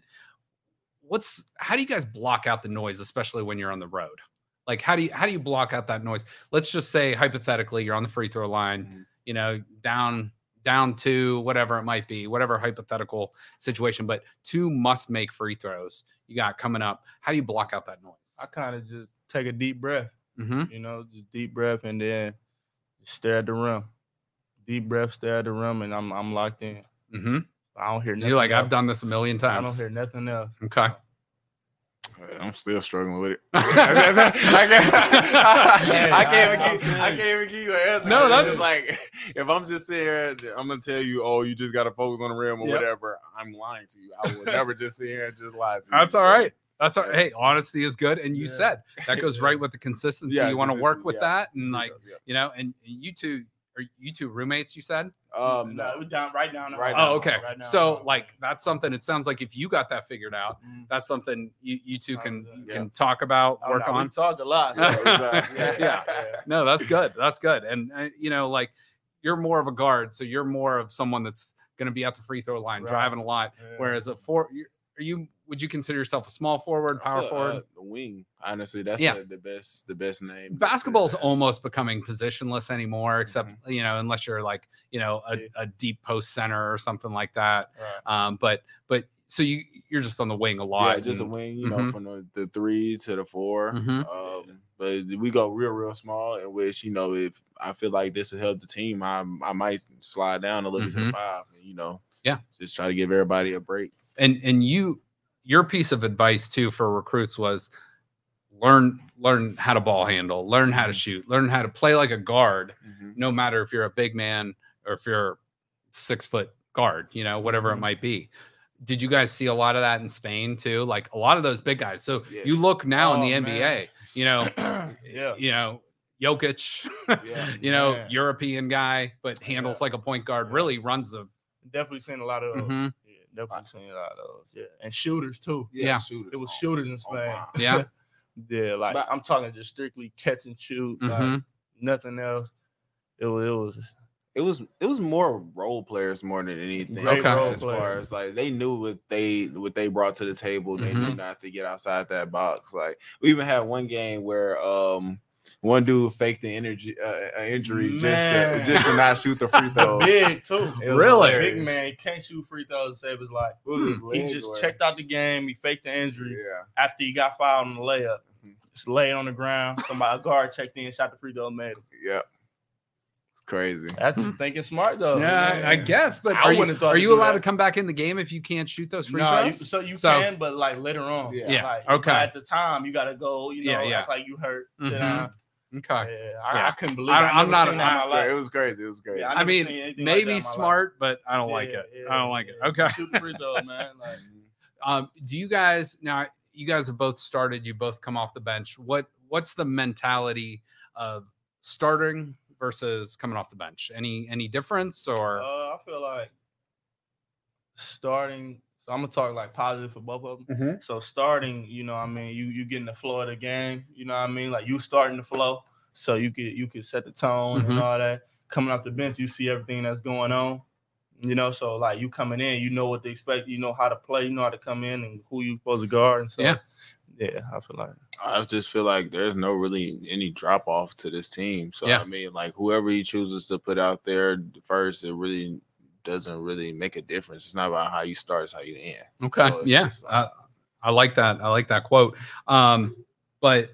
What's how do you guys block out the noise, especially when you're on the road? Like, how do you how do you block out that noise? Let's just say hypothetically, you're on the free throw line, Mhm. you know, down down two, whatever it might be, whatever hypothetical situation, but two must make free throws you got coming up. How do you block out that noise? I kind of just take a deep breath, Mm-hmm. you know, just deep breath and then stare at the rim. Deep breath, stare at the rim, and I'm I'm locked in. Mm-hmm. I don't hear nothing. You're like, I've done this a million times. I don't hear nothing else. Okay. I'm still struggling with it. I can't, I can't even give, I can't even give you an answer. No, that's- like if I'm just sitting here, I'm gonna tell you, oh, you just gotta focus on the rim or Yep. whatever. I'm lying to you. I will never just sit here and just lie to you. That's all So, right. That's all Yeah. Hey, honesty is good. And you Yeah. said that goes right with the consistency. Yeah, you want to work with yeah. that. And like, Yeah. you know, and you two are you two roommates, you said? Um, no, we're down right now. the Right hall. Oh, okay. Right down so the hall. like that's something it sounds like if you got that figured out, Mhm. that's something you, you two can Yeah. can talk about, Oh, work no, on. We talk a lot. So Yeah. yeah, Yeah. No, that's good. That's good. And uh, you know, like you're more of a guard, so you're more of someone that's going to be at the free throw line, Right. driving a lot. Yeah. Whereas a four, you're, are you? Would you consider yourself a small forward, power feel, forward? uh, the wing. Honestly, that's Yeah. the, the best, the best name. Basketball's That's- almost becoming positionless anymore, except Mm-hmm. you know, unless you're like you know a, Yeah. a deep post center or something like that. Right. Um, but but so you you're just on the wing a lot. Yeah, just a wing. You know, Mhm. from the, the three to the 4 Mhm. Um, but we go real, real small. In which you know, if I feel like this will help the team, I I might slide down a little bit to the five. You know, Yeah. just try to give everybody a break. And and you your piece of advice too for recruits was learn learn how to ball handle, learn how to Mhm. shoot, learn how to play like a guard, no matter if you're a big man or if you're six foot guard, you know, whatever it Mhm. might be. Did you guys see a lot of that in Spain too? Like a lot of those big guys. So Yeah. you look now in the Oh, NBA, man. you know, yeah. you know, Jokic, Yeah, you know, man. European guy, but handles like a point guard, really runs the Definitely seen a lot of those. Yeah, definitely seen a lot of those. Yeah, and shooters too. Yeah. shooters. It was Oh, shooters in oh, Spain. wow. Yeah. yeah, like But- I'm talking just strictly catch and shoot, like Mhm. nothing else. It was, it was It was it was more role players more than anything. Okay. role As far players. as like they knew what they what they brought to the table. They knew Mhm. not to get outside that box. Like we even had one game where um one dude faked the energy uh, uh, injury just to, just to not shoot the free throw. big too. It Really? hilarious. Big man, he can't shoot free throws to save his life. What was his He just or- checked out the game. He faked the injury Yeah. after he got fouled on the layup. Mhm. Just lay on the ground. Somebody a guard checked in, shot the free throw, made it. Yeah. It's crazy. That's just thinking smart though. yeah, I guess. But I are you, wouldn't have thought are you allowed that. to come back in the game if you can't shoot those free Nah, you, throws? so you So- can, but like later on. Yeah. Yeah, Like, okay. At the time, you gotta go. You know, Yeah, yeah. act like you hurt. Sit Mhm. Okay. Yeah, I, Yeah. I couldn't believe. I- it. I I'm never not seen a- that in my I'm- It was crazy. It was crazy. Yeah, I I mean, seen anything like that maybe life. smart, but I don't Yeah, like it. yeah, I don't like it. Okay. Shoot free throw, man. Like, Um, do you guys now? You guys have both started. You both come off the bench. What What's the mentality of starting versus coming off the bench? Any Any difference or? uh, I feel like starting. So I'm gonna talk like positive for both of them. Mhm. So starting, you know, what I mean, you you getting the flow of the game. You know, what I mean, like you starting the flow, so you could you could set the tone Mhm. and all that. Coming off the bench, you see everything that's going on. You know, so like you coming in, you know what to expect. You know how to play. You know how to come in and who you supposed to guard. And so, Yeah. Yeah, I feel like I just feel like there's no really any drop off to this team. So Yeah. I mean, like whoever he chooses to put out there first, it really doesn't really make a difference. It's not about how you start; it's how you end. Okay. So yeah. just, I, I like that. I like that quote. Um, but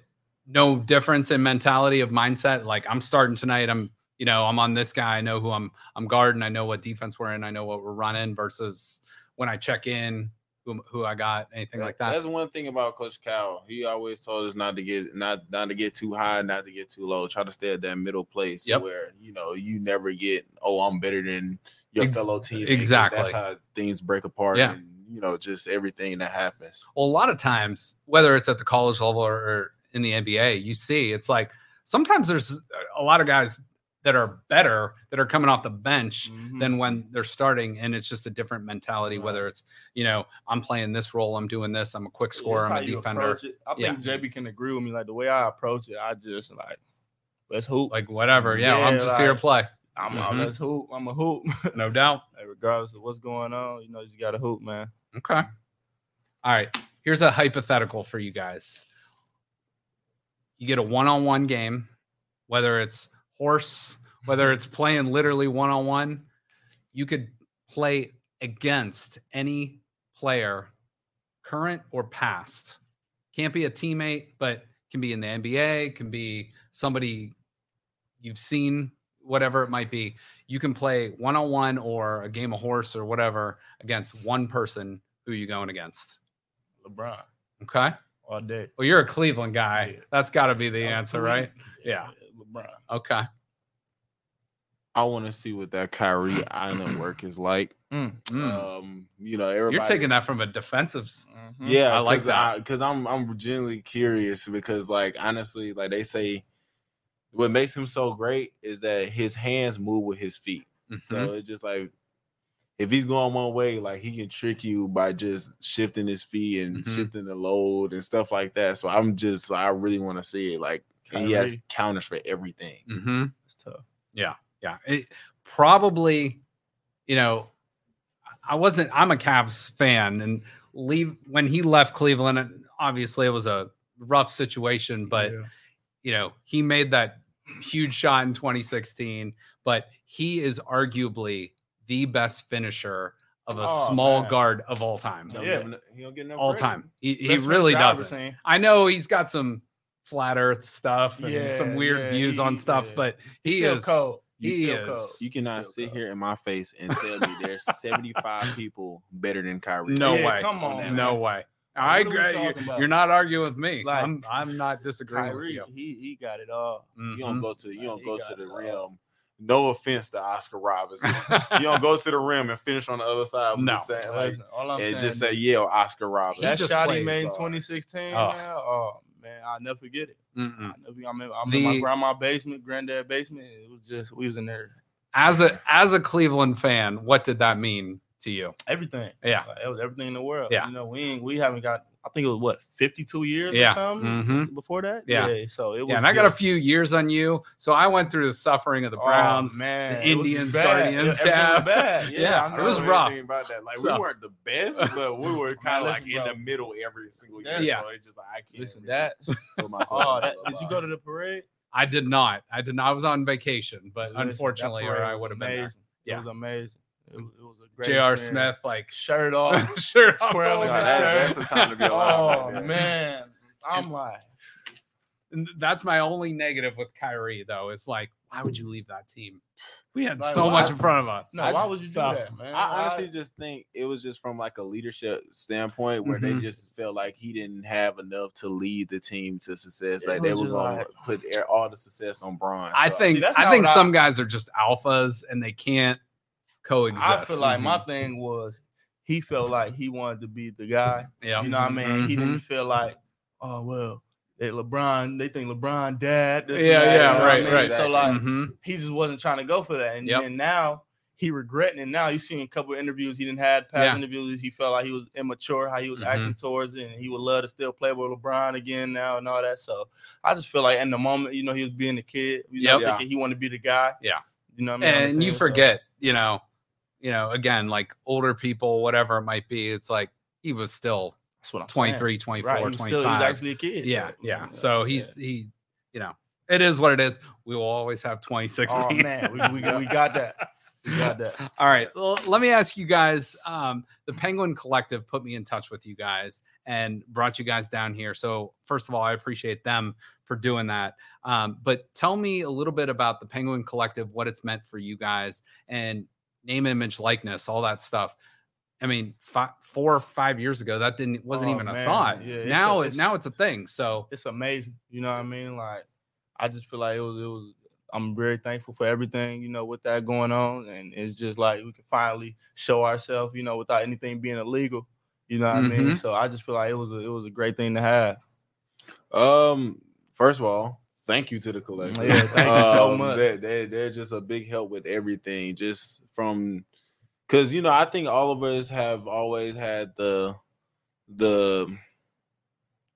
no difference in mentality of mindset. Like I'm starting tonight. I'm, you know, I'm on this guy. I know who I'm, I'm guarding. I know what defense we're in. I know what we're running versus when I check in, who, who I got, anything like that. That's one thing about Coach Cal. He always told us not to get not not to get too high, not to get too low. Try to stay at that middle place Yep. where you know you never get oh I'm better than your Ex- fellow team. exactly. That's how things break apart. Yeah. And, you know, just everything that happens. Well, a lot of times, whether it's at the college level or, or in the NBA, you see it's like sometimes there's a lot of guys that are better that are coming off the bench Mhm. than when they're starting, and it's just a different mentality. Right. Whether it's you know I'm playing this role, I'm doing this, I'm a quick scorer, it's I'm a defender. I Yeah. think JB can agree with me. Like the way I approach it, I just like let's hoop. Like whatever, yeah, I'm Yeah, just here to play, I'm Mhm. let's hoop. I'm a hoop. no doubt. Like, regardless of what's going on, you know, you got to hoop, man. Okay. All right. Here's a hypothetical for you guys. You get a one on one game, whether it's horse, whether it's playing literally one on one, you could play against any player, current or past. Can't be a teammate, but can be in the NBA, can be somebody you've seen, whatever it might be. You can play one on one or a game of horse or whatever against one person who you going against. LeBron Okay. all day. Well, you're a Cleveland guy. Yeah. That's got to be the answer, right? weeks. Yeah. LeBron. Okay. I want to see what that Kyrie Island work is like. Mm. Um, you know, everybody. You're taking that from a defensive. s- Mhm. Yeah, I like that. Because I'm I'm genuinely curious because, like, honestly, like they say, what makes him so great is that his hands move with his feet. Mhm. So it's just like if he's going one way, like he can trick you by just shifting his feet and Mhm. shifting the load and stuff like that. So I'm just I really want to see it. Like and he has counters for everything. Mhm. It's tough. Yeah. Yeah. It, probably, you know, I wasn't, I'm a Cavs fan and leave when he left Cleveland, obviously it was a rough situation, but, Yeah. you know, he made that huge shot in 2016, but he is arguably the best finisher of a Oh, small man. guard of all time. Yeah. he don't get enough All credit. time. He, he really finisher I've ever doesn't. I know he's got some flat earth stuff and Yeah, some weird yeah, views he- on stuff, yeah. but he still is cold. You he still cold. is You cannot Still sit cold. here in my face and tell me there's 75 people better than Kyrie. No Yeah, way. Come on, no man. way. I What are agree. You're, you're not arguing with me. Like, I'm I'm not disagreeing Kyrie, with you. he he got it all. You Mhm. don't go to you don't go to the it rim. No offense to Oscar Robinson. you don't go to the rim and finish on the other side. I'm No. just saying, like, Listen, all I'm and saying just say, is yeah, Oscar Robinson. that just shot he plays made in hard. 2016. Oh. man, oh man, I'll never forget it. Mm-mm. I never, I'm in, I'm in my The- grandma basement, granddad basement. It was just we was in there. As a as a Cleveland fan, what did that mean to you? Everything. Yeah. Like, it was everything in the world. Yeah. You know, we ain't we haven't got. I think it was what 52 years Yeah. or something Mhm. before that. Yeah. So it was. Yeah, and I got a few years on you, so I went through the suffering of the oh, Browns. man, the Indians. Guardians, was bad. Yeah, Yeah, it was rough. About that. Like So- we weren't the best, but we were kind of like in the middle every single year. Yeah. So it's just like I can't Listen, that. Oh, that, did you go to the parade? I did not. I did not. I was on vacation, but Listen, unfortunately, or I would have been there. Yeah. It was amazing. It was, it was a great. J.R. Smith, like shirt off. sure, Square No, looking that- shirt. that's the time to be alive. Oh right man, I'm like, And that's my only negative with Kyrie, though. It's like, why would you leave that team? We had Like, so why- much in front of us. No, I why just- would you do so- that, man? I honestly Why- just think it was just from like a leadership standpoint where Mhm. they just felt like he didn't have enough to lead the team to success. It Like they were just going like- to put all the success on Bron. I So, think that's I think what I- some guys are just alphas and they can't coexist. I feel like my Mhm. thing was he felt like he wanted to be the guy. yeah, You know what I mean? He Mhm. didn't feel like, oh well, they LeBron, they think LeBron dad. this Yeah, that," yeah, you know what I right, mean? right. So like Mhm. he just wasn't trying to go for that. And Yep. then now he regretting it. Now you seen a couple of interviews he didn't had past Yeah. interviews. He felt like he was immature, how he was Mhm. acting towards it, and he would love to still play with LeBron again now and all that. So I just feel like in the moment, you know, he was being a kid, you know, Yep. thinking he wanted to be the guy. Yeah. You know what I mean? and you So- forget, you know, you know, again, like older people, whatever it might be, it's like he was still That's what I'm saying. 23, 24, Right, he was 25. still, he was actually a kid. yeah, so, yeah. So he's yeah. he, you know, it is what it is. We will always have 2016. Oh man, we, we, we got that. We got that. All right. Well, let me ask you guys. Um, the Penguin Collective put me in touch with you guys and brought you guys down here. So, first of all, I appreciate them for doing that. Um, but tell me a little bit about the Penguin Collective, what it's meant for you guys, and name, image, likeness, all that stuff. I mean, five, four or five years ago, that didn't wasn't Oh, even a thought. Yeah, it's now, a- it it's- now it's a thing. So, It's amazing. You know what I mean? Like I just feel like it was it was I'm very thankful for everything, you know, with that going on. And it's just like we can finally show ourselves, you know, without anything being illegal. You know what I mean? Mhm. So I just feel like it was a it was a great thing to have. Um, first of all, thank you to the collective. Yeah, thank you so Um, much. They, they, they're just a big help with everything, just from because you know I think all of us have always had the the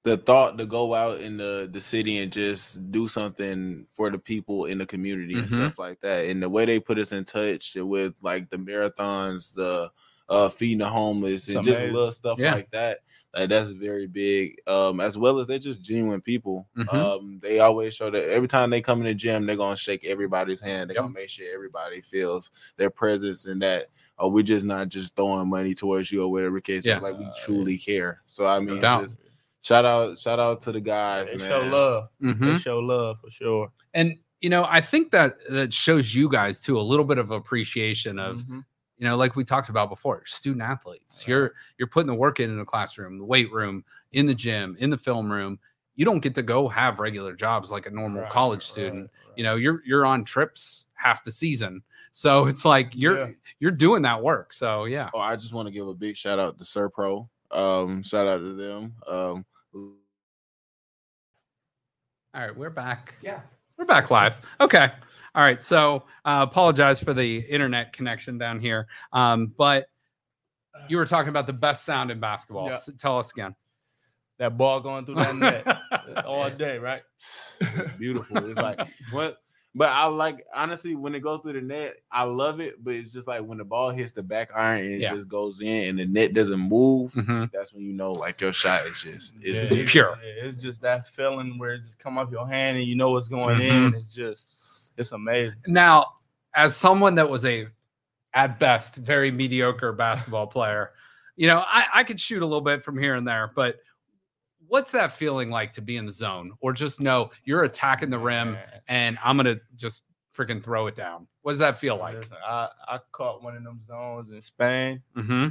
the thought to go out in the the city and just do something for the people in the community and Mhm. stuff like that. And the way they put us in touch with like the marathons, the uh feeding the homeless, It's and just little stuff Yeah. like that. Like that's very big. Um, as well as they're just genuine people. Mhm. Um, they always show that every time they come in the gym, they're gonna shake everybody's hand. They're Yep. gonna make sure everybody feels their presence and that oh, we're just not just throwing money towards you or whatever case. Yeah. Yeah. Like we truly care. So I mean, doubt. just shout out, shout out to the guys, They man. show love. mhm. They show love for sure. and you know, I think that that shows you guys too a little bit of appreciation of Mhm. You know like we talked about before student athletes Right. you're you're putting the work in in the classroom the weight room in the gym in the film room you don't get to go have regular jobs like a normal Right, college right, student right. you know you're you're on trips half the season so it's like you're Yeah. you're doing that work so yeah Oh, I just want to give a big shout out to Servpro. Um, shout out to them. Um, all right we're back Yeah. we're back live okay all right so uh apologize for the internet connection down here um but you were talking about the best sound in basketball Yeah. S- tell us again That ball going through that net all day, right? it's beautiful. It's like what, but I like honestly when it goes through the net, I love it. But it's just like when the ball hits the back iron and it Yeah. just goes in and the net doesn't move. Mhm. That's when you know like your shot is just it's Yeah, pure. yeah, It's just that feeling where it just come off your hand and you know what's going Mhm. in. It's just, it's amazing. Now, as someone that was a, at best, very mediocre basketball player, you know, I, I could shoot a little bit from here and there, but what's that feeling like to be in the zone or just know you're attacking the rim and I'm going to just freaking throw it down? What does that feel like? I, I caught one of them zones in Spain, hmm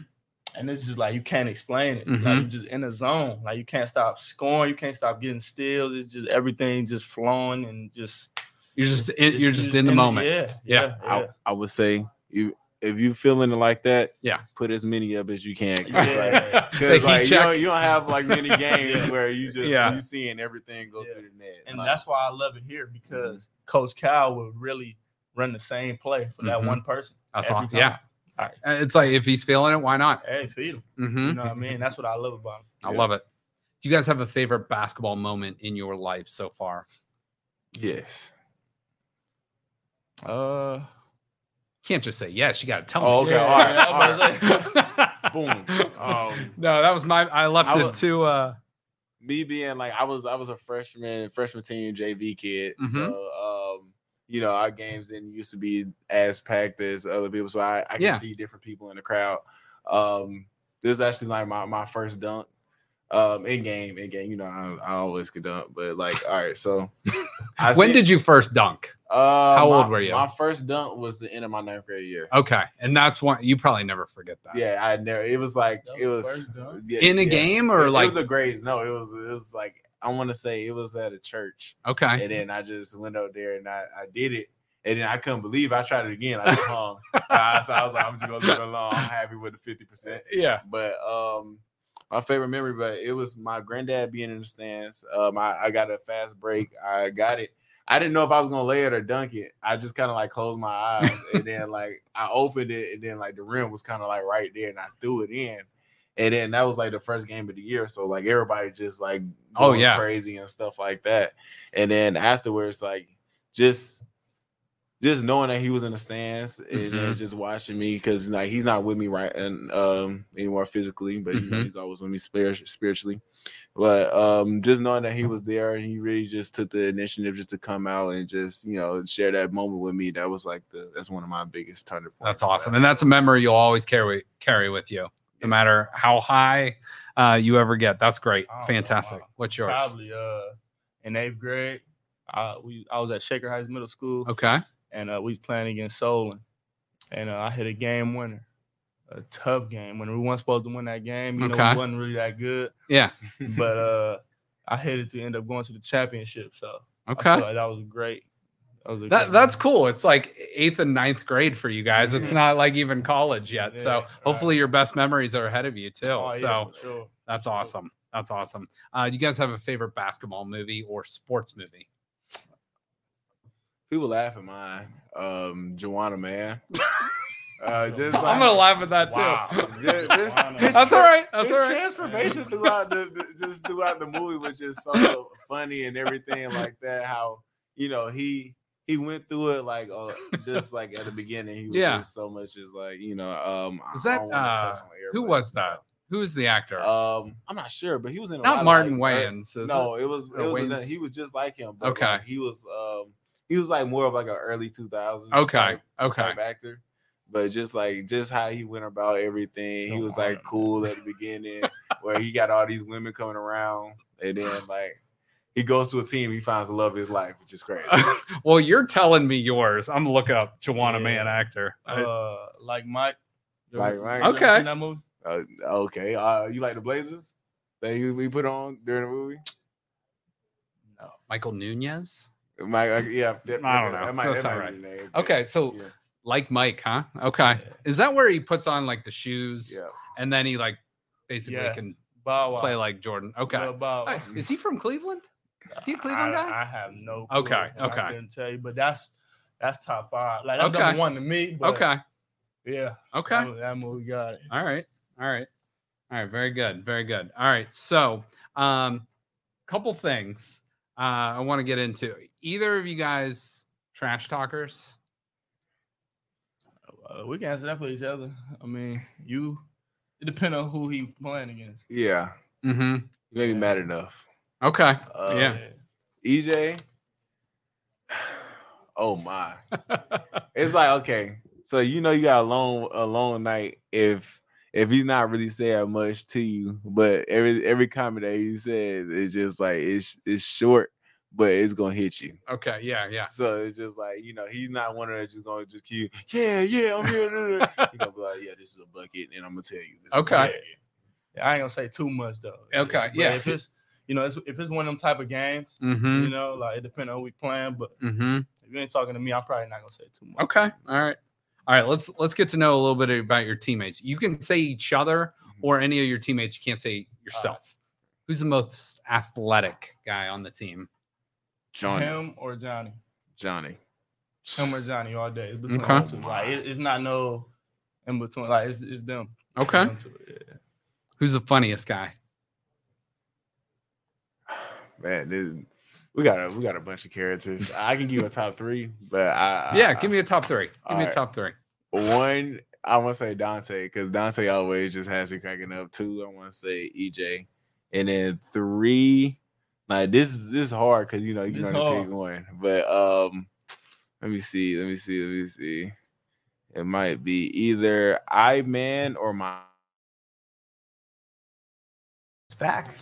and it's just like you can't explain it. Mhm. Like you just in a zone. Like you can't stop scoring. You can't stop getting steals. It's just everything just flowing and just. You're just in, it's you're just in the moment. Yeah, Yeah, yeah. I. I would say you if you feeling it like that, Yeah. put as many up as you can. Cause Yeah. like, The 'cause, heat like, you, don't, you don't have like many games where you just Yeah. you seeing everything go Yeah. through the net. and Like, that's why I love it here because Coach Cal would really run the same play for that Mhm. one person. That's all. time. Yeah. All right. It's like if he's feeling it, why not? Hey, feed him. hmm You know what I mean? That's what I love about him. I Yeah. love it. Do you guys have a favorite basketball moment in your life so far? yes. Uh, Can't just say yes. You got to tell Oh, me. okay. Yeah, all right. yeah, all I was right. about Boom. Um, no, that was my. I left I it to. uh me being like I was I was a freshman, freshman team JV kid. Mhm. So um, you know, our games didn't used to be as packed as other people. So I, I can Yeah. see different people in the crowd. Um, this is actually like my, my first dunk. Um, in game, in game, you know, I, I always could dunk, but like, all right, so I when see- did you first dunk? uh, how my- old were you? My first dunk was the end of my ninth grade year. Okay, and that's one you probably never forget that. Yeah, I never. It was like That it was was yeah, In a yeah. game or It- like it was a grades. No, it was it was like I want to say it was at a church, okay. and then I just went out there and I, I did it, and then I couldn't believe it. I tried it again. I just hung. Uh, so I was like, I'm just gonna leave it alone. I'm happy with the fifty percent. Yeah. But um, my favorite memory, but it was my granddad being in the stands. Um, I, I got a fast break. I got it. I didn't know if I was gonna lay it or dunk it. I just kind of like closed my eyes and then like I opened it and then like the rim was kind of like right there and I threw it in. And then that was like the first game of the year. So like everybody just like Oh, yeah. crazy and stuff like that. And then afterwards, like just just knowing that he was in the stands and then Mhm. just watching me because like he's not with me right and um anymore physically, but you know, Mhm. he's always with me spirit- spiritually. But um just knowing that he was there and he really just took the initiative just to come out and just you know share that moment with me. That was like the that's one of my biggest turning points. That's in awesome, and that's a memory you'll always carry carry with you, no Yeah. matter how high uh, you ever get. That's great, Oh, fantastic. wow. What's yours? Probably uh in eighth grade. Uh, we I was at Shaker Heights Middle School. Okay, and uh, we was playing against Solon, and uh, I hit a game winner, a tough game winner. We weren't supposed to win that game. You know, Okay. we wasn't really that good, yeah, but uh, I hit it to end up going to the championship. So okay. like that was great. That, was a That that's cool. It's like eighth and ninth grade for you guys. It's not like even college yet. Yeah, so right. hopefully your best memories are ahead of you too. Oh, so for sure. that's awesome. That's awesome. Uh, do you guys have a favorite basketball movie or sports movie? People laugh at mine. Um Juwanna Mann. Uh just I'm like, gonna laugh at that too. Wow. Yeah, this- his That's tra- all right. That's his all right. transformation throughout the, the just throughout the movie was just so funny and everything like that. How you know he he went through it like uh, just like at the beginning he was Yeah. just so much as like you know um Was that, uh, cuss on air, Who was that? Who was the actor? Um, I'm not sure, but he was in a lot Not of, Martin like, Wayans. is no, it? it was it was a- he was just like him. But Okay. like, he was um he was like more of like an early 2000s Okay. type, Okay. type actor. But just like just how he went about everything, he was like cool at the beginning, where he got all these women coming around, and then like he goes to a team, he finds the love of his life, which is crazy. well, you're telling me yours. I'm gonna look up Juwanna Yeah. Mann actor. Uh, like Mike. You Like ever- Mike. Okay. that movie? uh, okay, uh, you like the Blazers that you we put on during the movie? No. Michael Nunez. Mike, uh, yeah, that, I don't that- know. that might- That's that all might right. be the name, Okay, so yeah, like Mike, huh? Okay. Yeah. Is that where he puts on like the shoes yeah. and then he like basically Yeah. can Bow Wow. play like Jordan? Okay. Lil Bow is he from Cleveland? Is he a Cleveland I, guy? I have no. Okay, clue. okay. I couldn't tell you, but that's that's top five. Like that's Okay. number one to me. But Okay. Yeah. Okay. That, that movie got it. All right. All right. All right. Very good. Very good. All right. So, um, couple things uh, I want to get into. Either of you guys trash talkers? Uh, we can answer that for each other. I mean, you. It depends on who he playing against. Yeah, Mm-hmm. you made me mad enough. Okay. Uh, Yeah. EJ. Oh my. It's like okay. So you know you got a long a long night if if he's not really saying much to you, but every every comment that he says is just like it's it's short, but it's gonna hit you. okay. Yeah. Yeah. So it's just like you know he's not one of them just gonna just keep yeah yeah I'm here. da, da, da." He gonna be like yeah this is a bucket and I'm gonna tell you. This Okay. Yeah, I ain't gonna say too much though. Okay, But yeah. If it's you know, it's, if it's one of them type of games, Mm-hmm. you know, like it depends on who we playing. But Mm-hmm. if you ain't talking to me, I'm probably not gonna say too much. Okay. All right. All right. Let's let's get to know a little bit about your teammates. You can say each other mm-hmm. or any of your teammates. You can't say yourself. Uh, Who's the most athletic guy on the team? Johnny Him or Johnny. Johnny. Him or Johnny all day. It's between Okay. them two. Like it, it's not no in between. Like it's, it's them. Okay. Them yeah. Who's the funniest guy? Man, this, we got a we got a bunch of characters. I can give you a top three, but I Yeah, I- give me a top three. Give me a top three. One, I want to say Dante because Dante always just has me cracking up. Two, I want to say EJ, and then three, like this is this is hard because you know you It's know to hard. pick one. But um, let me see, let me see, let me see. It might be either I man or my It's back.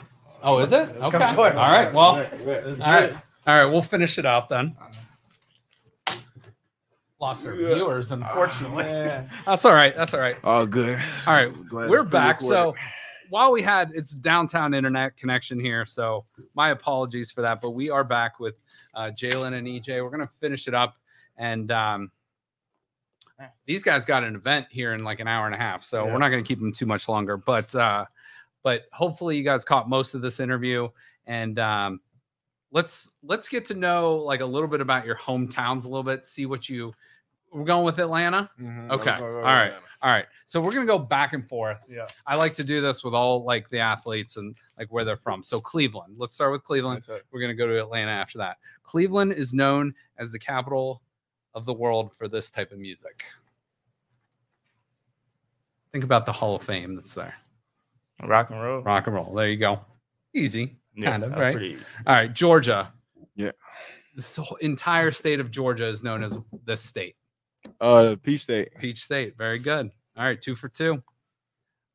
Oh, is it? Okay. Come forward. All right. Well, all Let's get right. it. All right. We'll finish it out then. Lost our viewers, unfortunately. Yeah. That's all right. That's all right. All good. All right, Glad We're back. So while we had it's downtown internet connection here, so my apologies for that. But we are back with uh, Jalen and EJ. We're gonna finish it up, and um, these guys got an event here in like an hour and a half, so Yeah. we're not gonna keep them too much longer. But uh, but hopefully you guys caught most of this interview, and um, let's let's get to know like a little bit about your hometowns a little bit. See what you. We're going with Atlanta. Mhm. Okay. All right. go. All right. So we're gonna go back and forth. Yeah. I like to do this with all like the athletes and like where they're from. So Cleveland. Let's start with Cleveland. Right. We're gonna go to Atlanta after that. Cleveland is known as the capital of the world for this type of music. Think about the Hall of Fame that's there. Rock and roll. Rock and roll. There you go. Easy. kind of, right? easy. All right, Georgia. Yeah. This whole entire state of Georgia is known as this state. Uh, Peach State. Peach State. Very good. All right, two for two.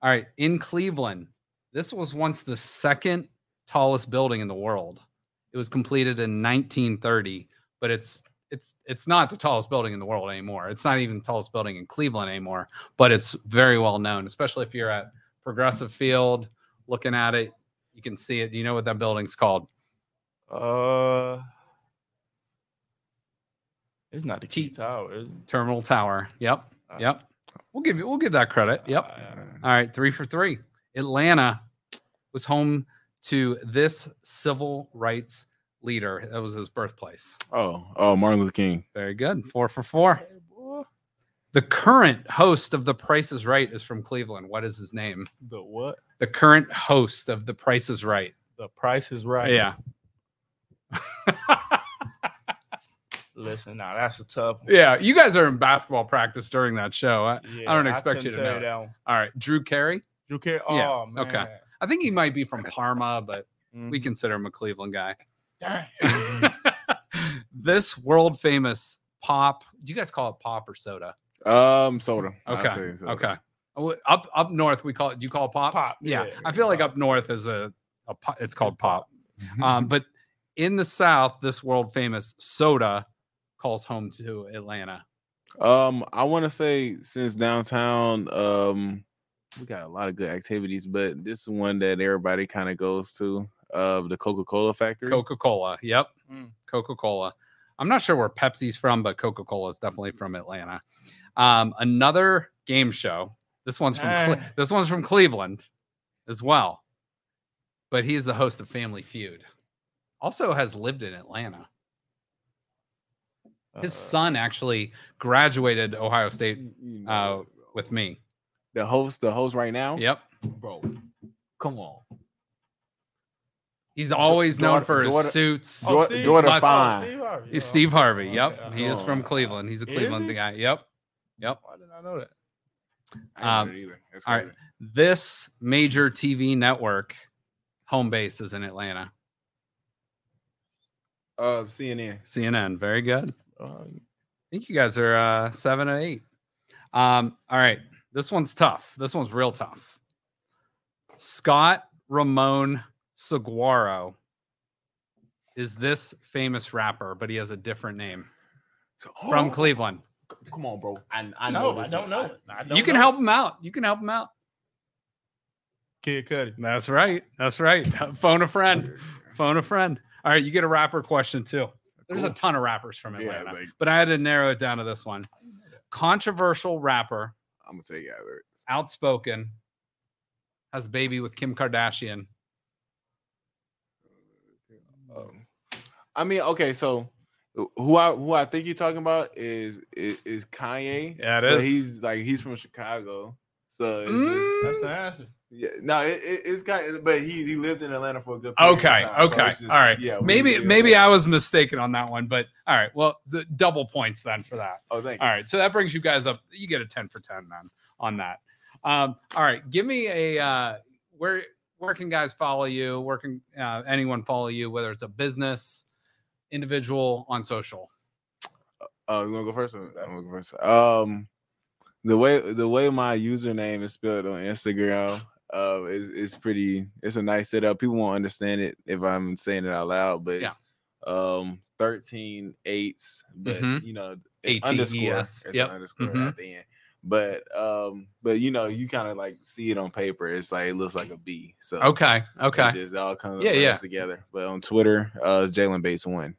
All right, in Cleveland, this was once the second tallest building in the world. It was completed in 1930, but it's it's it's not the tallest building in the world anymore. It's not even the tallest building in Cleveland anymore, but it's very well known, especially if you're at Progressive Field looking at it, you can see it. Do you know what that building's called? Uh, it's not the T- T Tower. Terminal Tower. Yep. Uh, Yep. We'll give you we'll give that credit. Yep. uh, All right, three for three. Atlanta was home to this civil rights leader. That was his birthplace. Oh, oh, Martin Luther King. Very good. Four for four. The current host of The Price is Right is from Cleveland. What is his name? the what? The current host of The Price is Right. The Price is Right. Yeah. Listen, now that's a tough. One. yeah. You guys are in basketball practice during that show. I, Yeah, I don't expect you to know. that one. all right. Drew Carey. Drew Carey. Oh Yeah, man. okay. I think he might be from Parma, but we Mhm. consider him a Cleveland guy. This world famous pop. Do you guys call it pop or soda? Um, soda. Okay. soda. Okay. Up up north, we call it. Do you call it pop? Pop, Yeah. yeah, I feel like up north is a, a pop, it's called pop. Um, but in the south, this world famous soda calls home to Atlanta. Um, I want to say since downtown, um, we got a lot of good activities, but this is one that everybody kind of goes to. Of the Coca Cola factory. Coca Cola. Yep. Mm. Coca Cola. I'm not sure where Pepsi's from, but Coca Cola is definitely from Atlanta. Um, another game show. This one's from Cle- Ah. this one's from Cleveland as well, but he's the host of Family Feud. Also has lived in Atlanta. His Uh, son actually graduated Ohio State You- uh, with me. the host, the host right now. Yep. bro. Come on. He's always known daughter- for his daughter- suits. Oh, Dau- daughter fine. Steve Harvey. He's Oh, Steve Harvey. okay. Yep. He is from Oh. Cleveland. He's a Cleveland guy. Yep. Yep. Why did I know that? I ain't Um, heard it either. All right. This major TV network home base is in Atlanta. Uh, CNN. CNN. Very good. Uh, I think you guys are uh, seven or eight. Um, all right. This one's tough. This one's real tough. Scott Ramon Seguro is this famous rapper, but he has a different name So, from oh, Cleveland. Come on, bro. I, I no, know. I don't know. I- I don't You can know. help him out. You can help him out. Kid Cudi. That's right. That's right. Phone a friend. Phone a friend. All right, you get a rapper question too. There's a ton of rappers from Yeah, Atlanta, like- but I had to narrow it down to this one. Controversial rapper, I'm gonna take it out outspoken, has a baby with Kim Kardashian. I mean, okay, so who I who I think you're talking about is is, is Kanye. Yeah, it but he's like he's from Chicago, so it's Mm. just, That's the answer. yeah. No, it, it, it's kind of, but he he lived in Atlanta for a good. Okay, time, okay, it's just- all right. Yeah, maybe maybe I was mistaken on that one, but all right. Well, the double points then for that. Oh, thank All you. right, so that brings you guys up. You get a ten for ten then on that. Um, all right, give me a uh, where where can guys follow you? Where can uh, anyone follow you? Whether it's a business, individual, on social. Oh, you wanna go first? I'm gonna go first. Um, the way the way my username is spelled on Instagram, uh, it's, it's pretty. It's a nice setup. People won't understand it if I'm saying it out loud, but Yeah. um, 13 eights, but Mhm. you know, ATES. underscore. It's Yep. an underscore Mhm. at the end. But um, but you know, you kind of like see it on paper. It's like it looks like a B. So Okay. Okay. it just all comes Yeah, yeah, yeah. together. But on Twitter, uh, Jalen Bates one.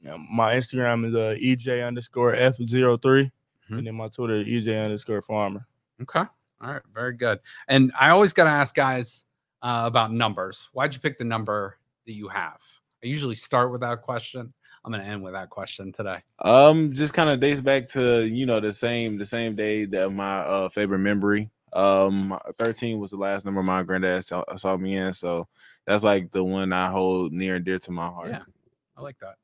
Yeah, my Instagram is uh, EJ underscore F03. Mhm. And then my Twitter is EJ underscore farmer. Okay. All right. Very good. And I always got to ask guys uh, about numbers. Why'd you pick the number that you have? I usually start with that question. I'm going to end with that question today. Um, just kind of dates back to you know the same the same day that my uh favorite memory. Um, 13 was the last number my granddad saw, saw me in, so that's like the one I hold near and dear to my heart. Yeah. I like that.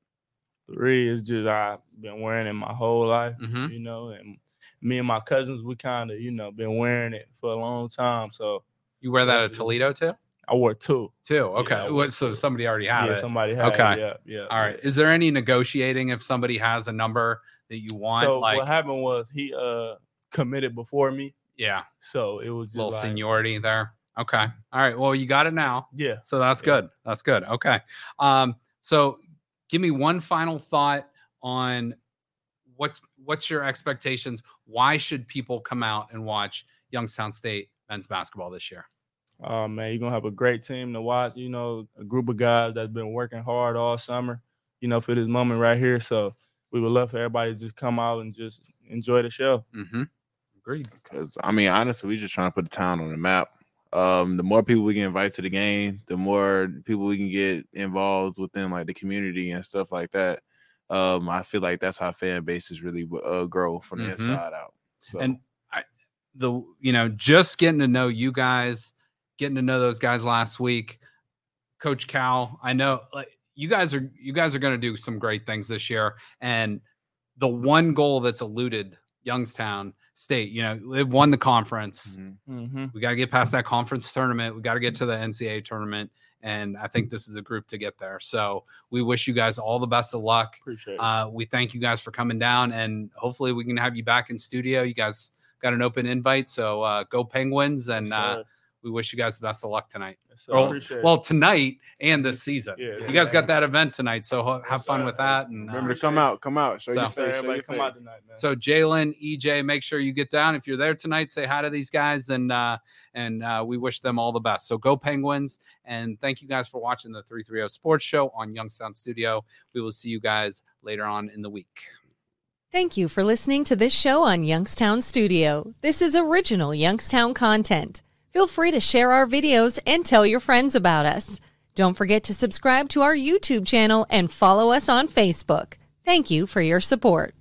Three is just I've been wearing it my whole life, Mhm. you know, and me and my cousins, we kind of, you know, been wearing it for a long time. So You wear that at Toledo too? I wore two. Too. Okay. What- so two. somebody already had yeah, it. somebody had Okay. it. Yeah, yeah. All right. yeah. Is there any negotiating if somebody has a number that you want? So like, what happened was he uh committed before me. yeah, So it was just little like, seniority there. Okay. All right. Well, you got it now. Yeah. So that's Yeah. good. That's good. Okay. Um, so give me one final thought on what what's your expectations? Why should people come out and watch Youngstown State men's basketball this year? Oh man, you're gonna have a great team to watch. You know, a group of guys that's been working hard all summer, you know, for this moment right here. So we would love for everybody to just come out and just enjoy the show. Mm-hmm. Agreed. Because I mean, honestly, we just trying to put the town on the map. Um, the more people we can invite to the game, the more people we can get involved within like the community and stuff like that. Um, I feel like that's how fan bases really uh, grow from the Mhm. inside out. So And I, the you know, just getting to know you guys, getting to know those guys last week, Coach Cal. I know like you guys are you guys are going to do some great things this year, and the one goal that's eluded Youngstown State, you know, they've won the conference. mhm. Mm-hmm. We got to get past that conference tournament. We got to get to the NCAA tournament, and I think this is a group to get there. So we wish you guys all the best of luck. Appreciate it. Uh, we thank you guys for coming down, and hopefully we can have you back in studio. You guys got an open invite, so uh, go Penguins, and Yes, uh, sir. We wish you guys the best of luck tonight. Yes. Well, Appreciate it. well, tonight and this season. Yeah, You guys got that event tonight, so have Yes, fun with that. And remember uh, to come out, come out, show So- your So face, show everybody come face. out tonight, man. So Jalen, EJ, make sure you get down. If you're there tonight, say hi to these guys, and uh, and uh, we wish them all the best. So go Penguins, and thank you guys for watching the 330 Sports Show on Youngstown Studio. We will see you guys later on in the week. Thank you for listening to this show on Youngstown Studio. This is original Youngstown content. Feel free to share our videos and tell your friends about us. Don't forget to subscribe to our YouTube channel and follow us on Facebook. Thank you for your support.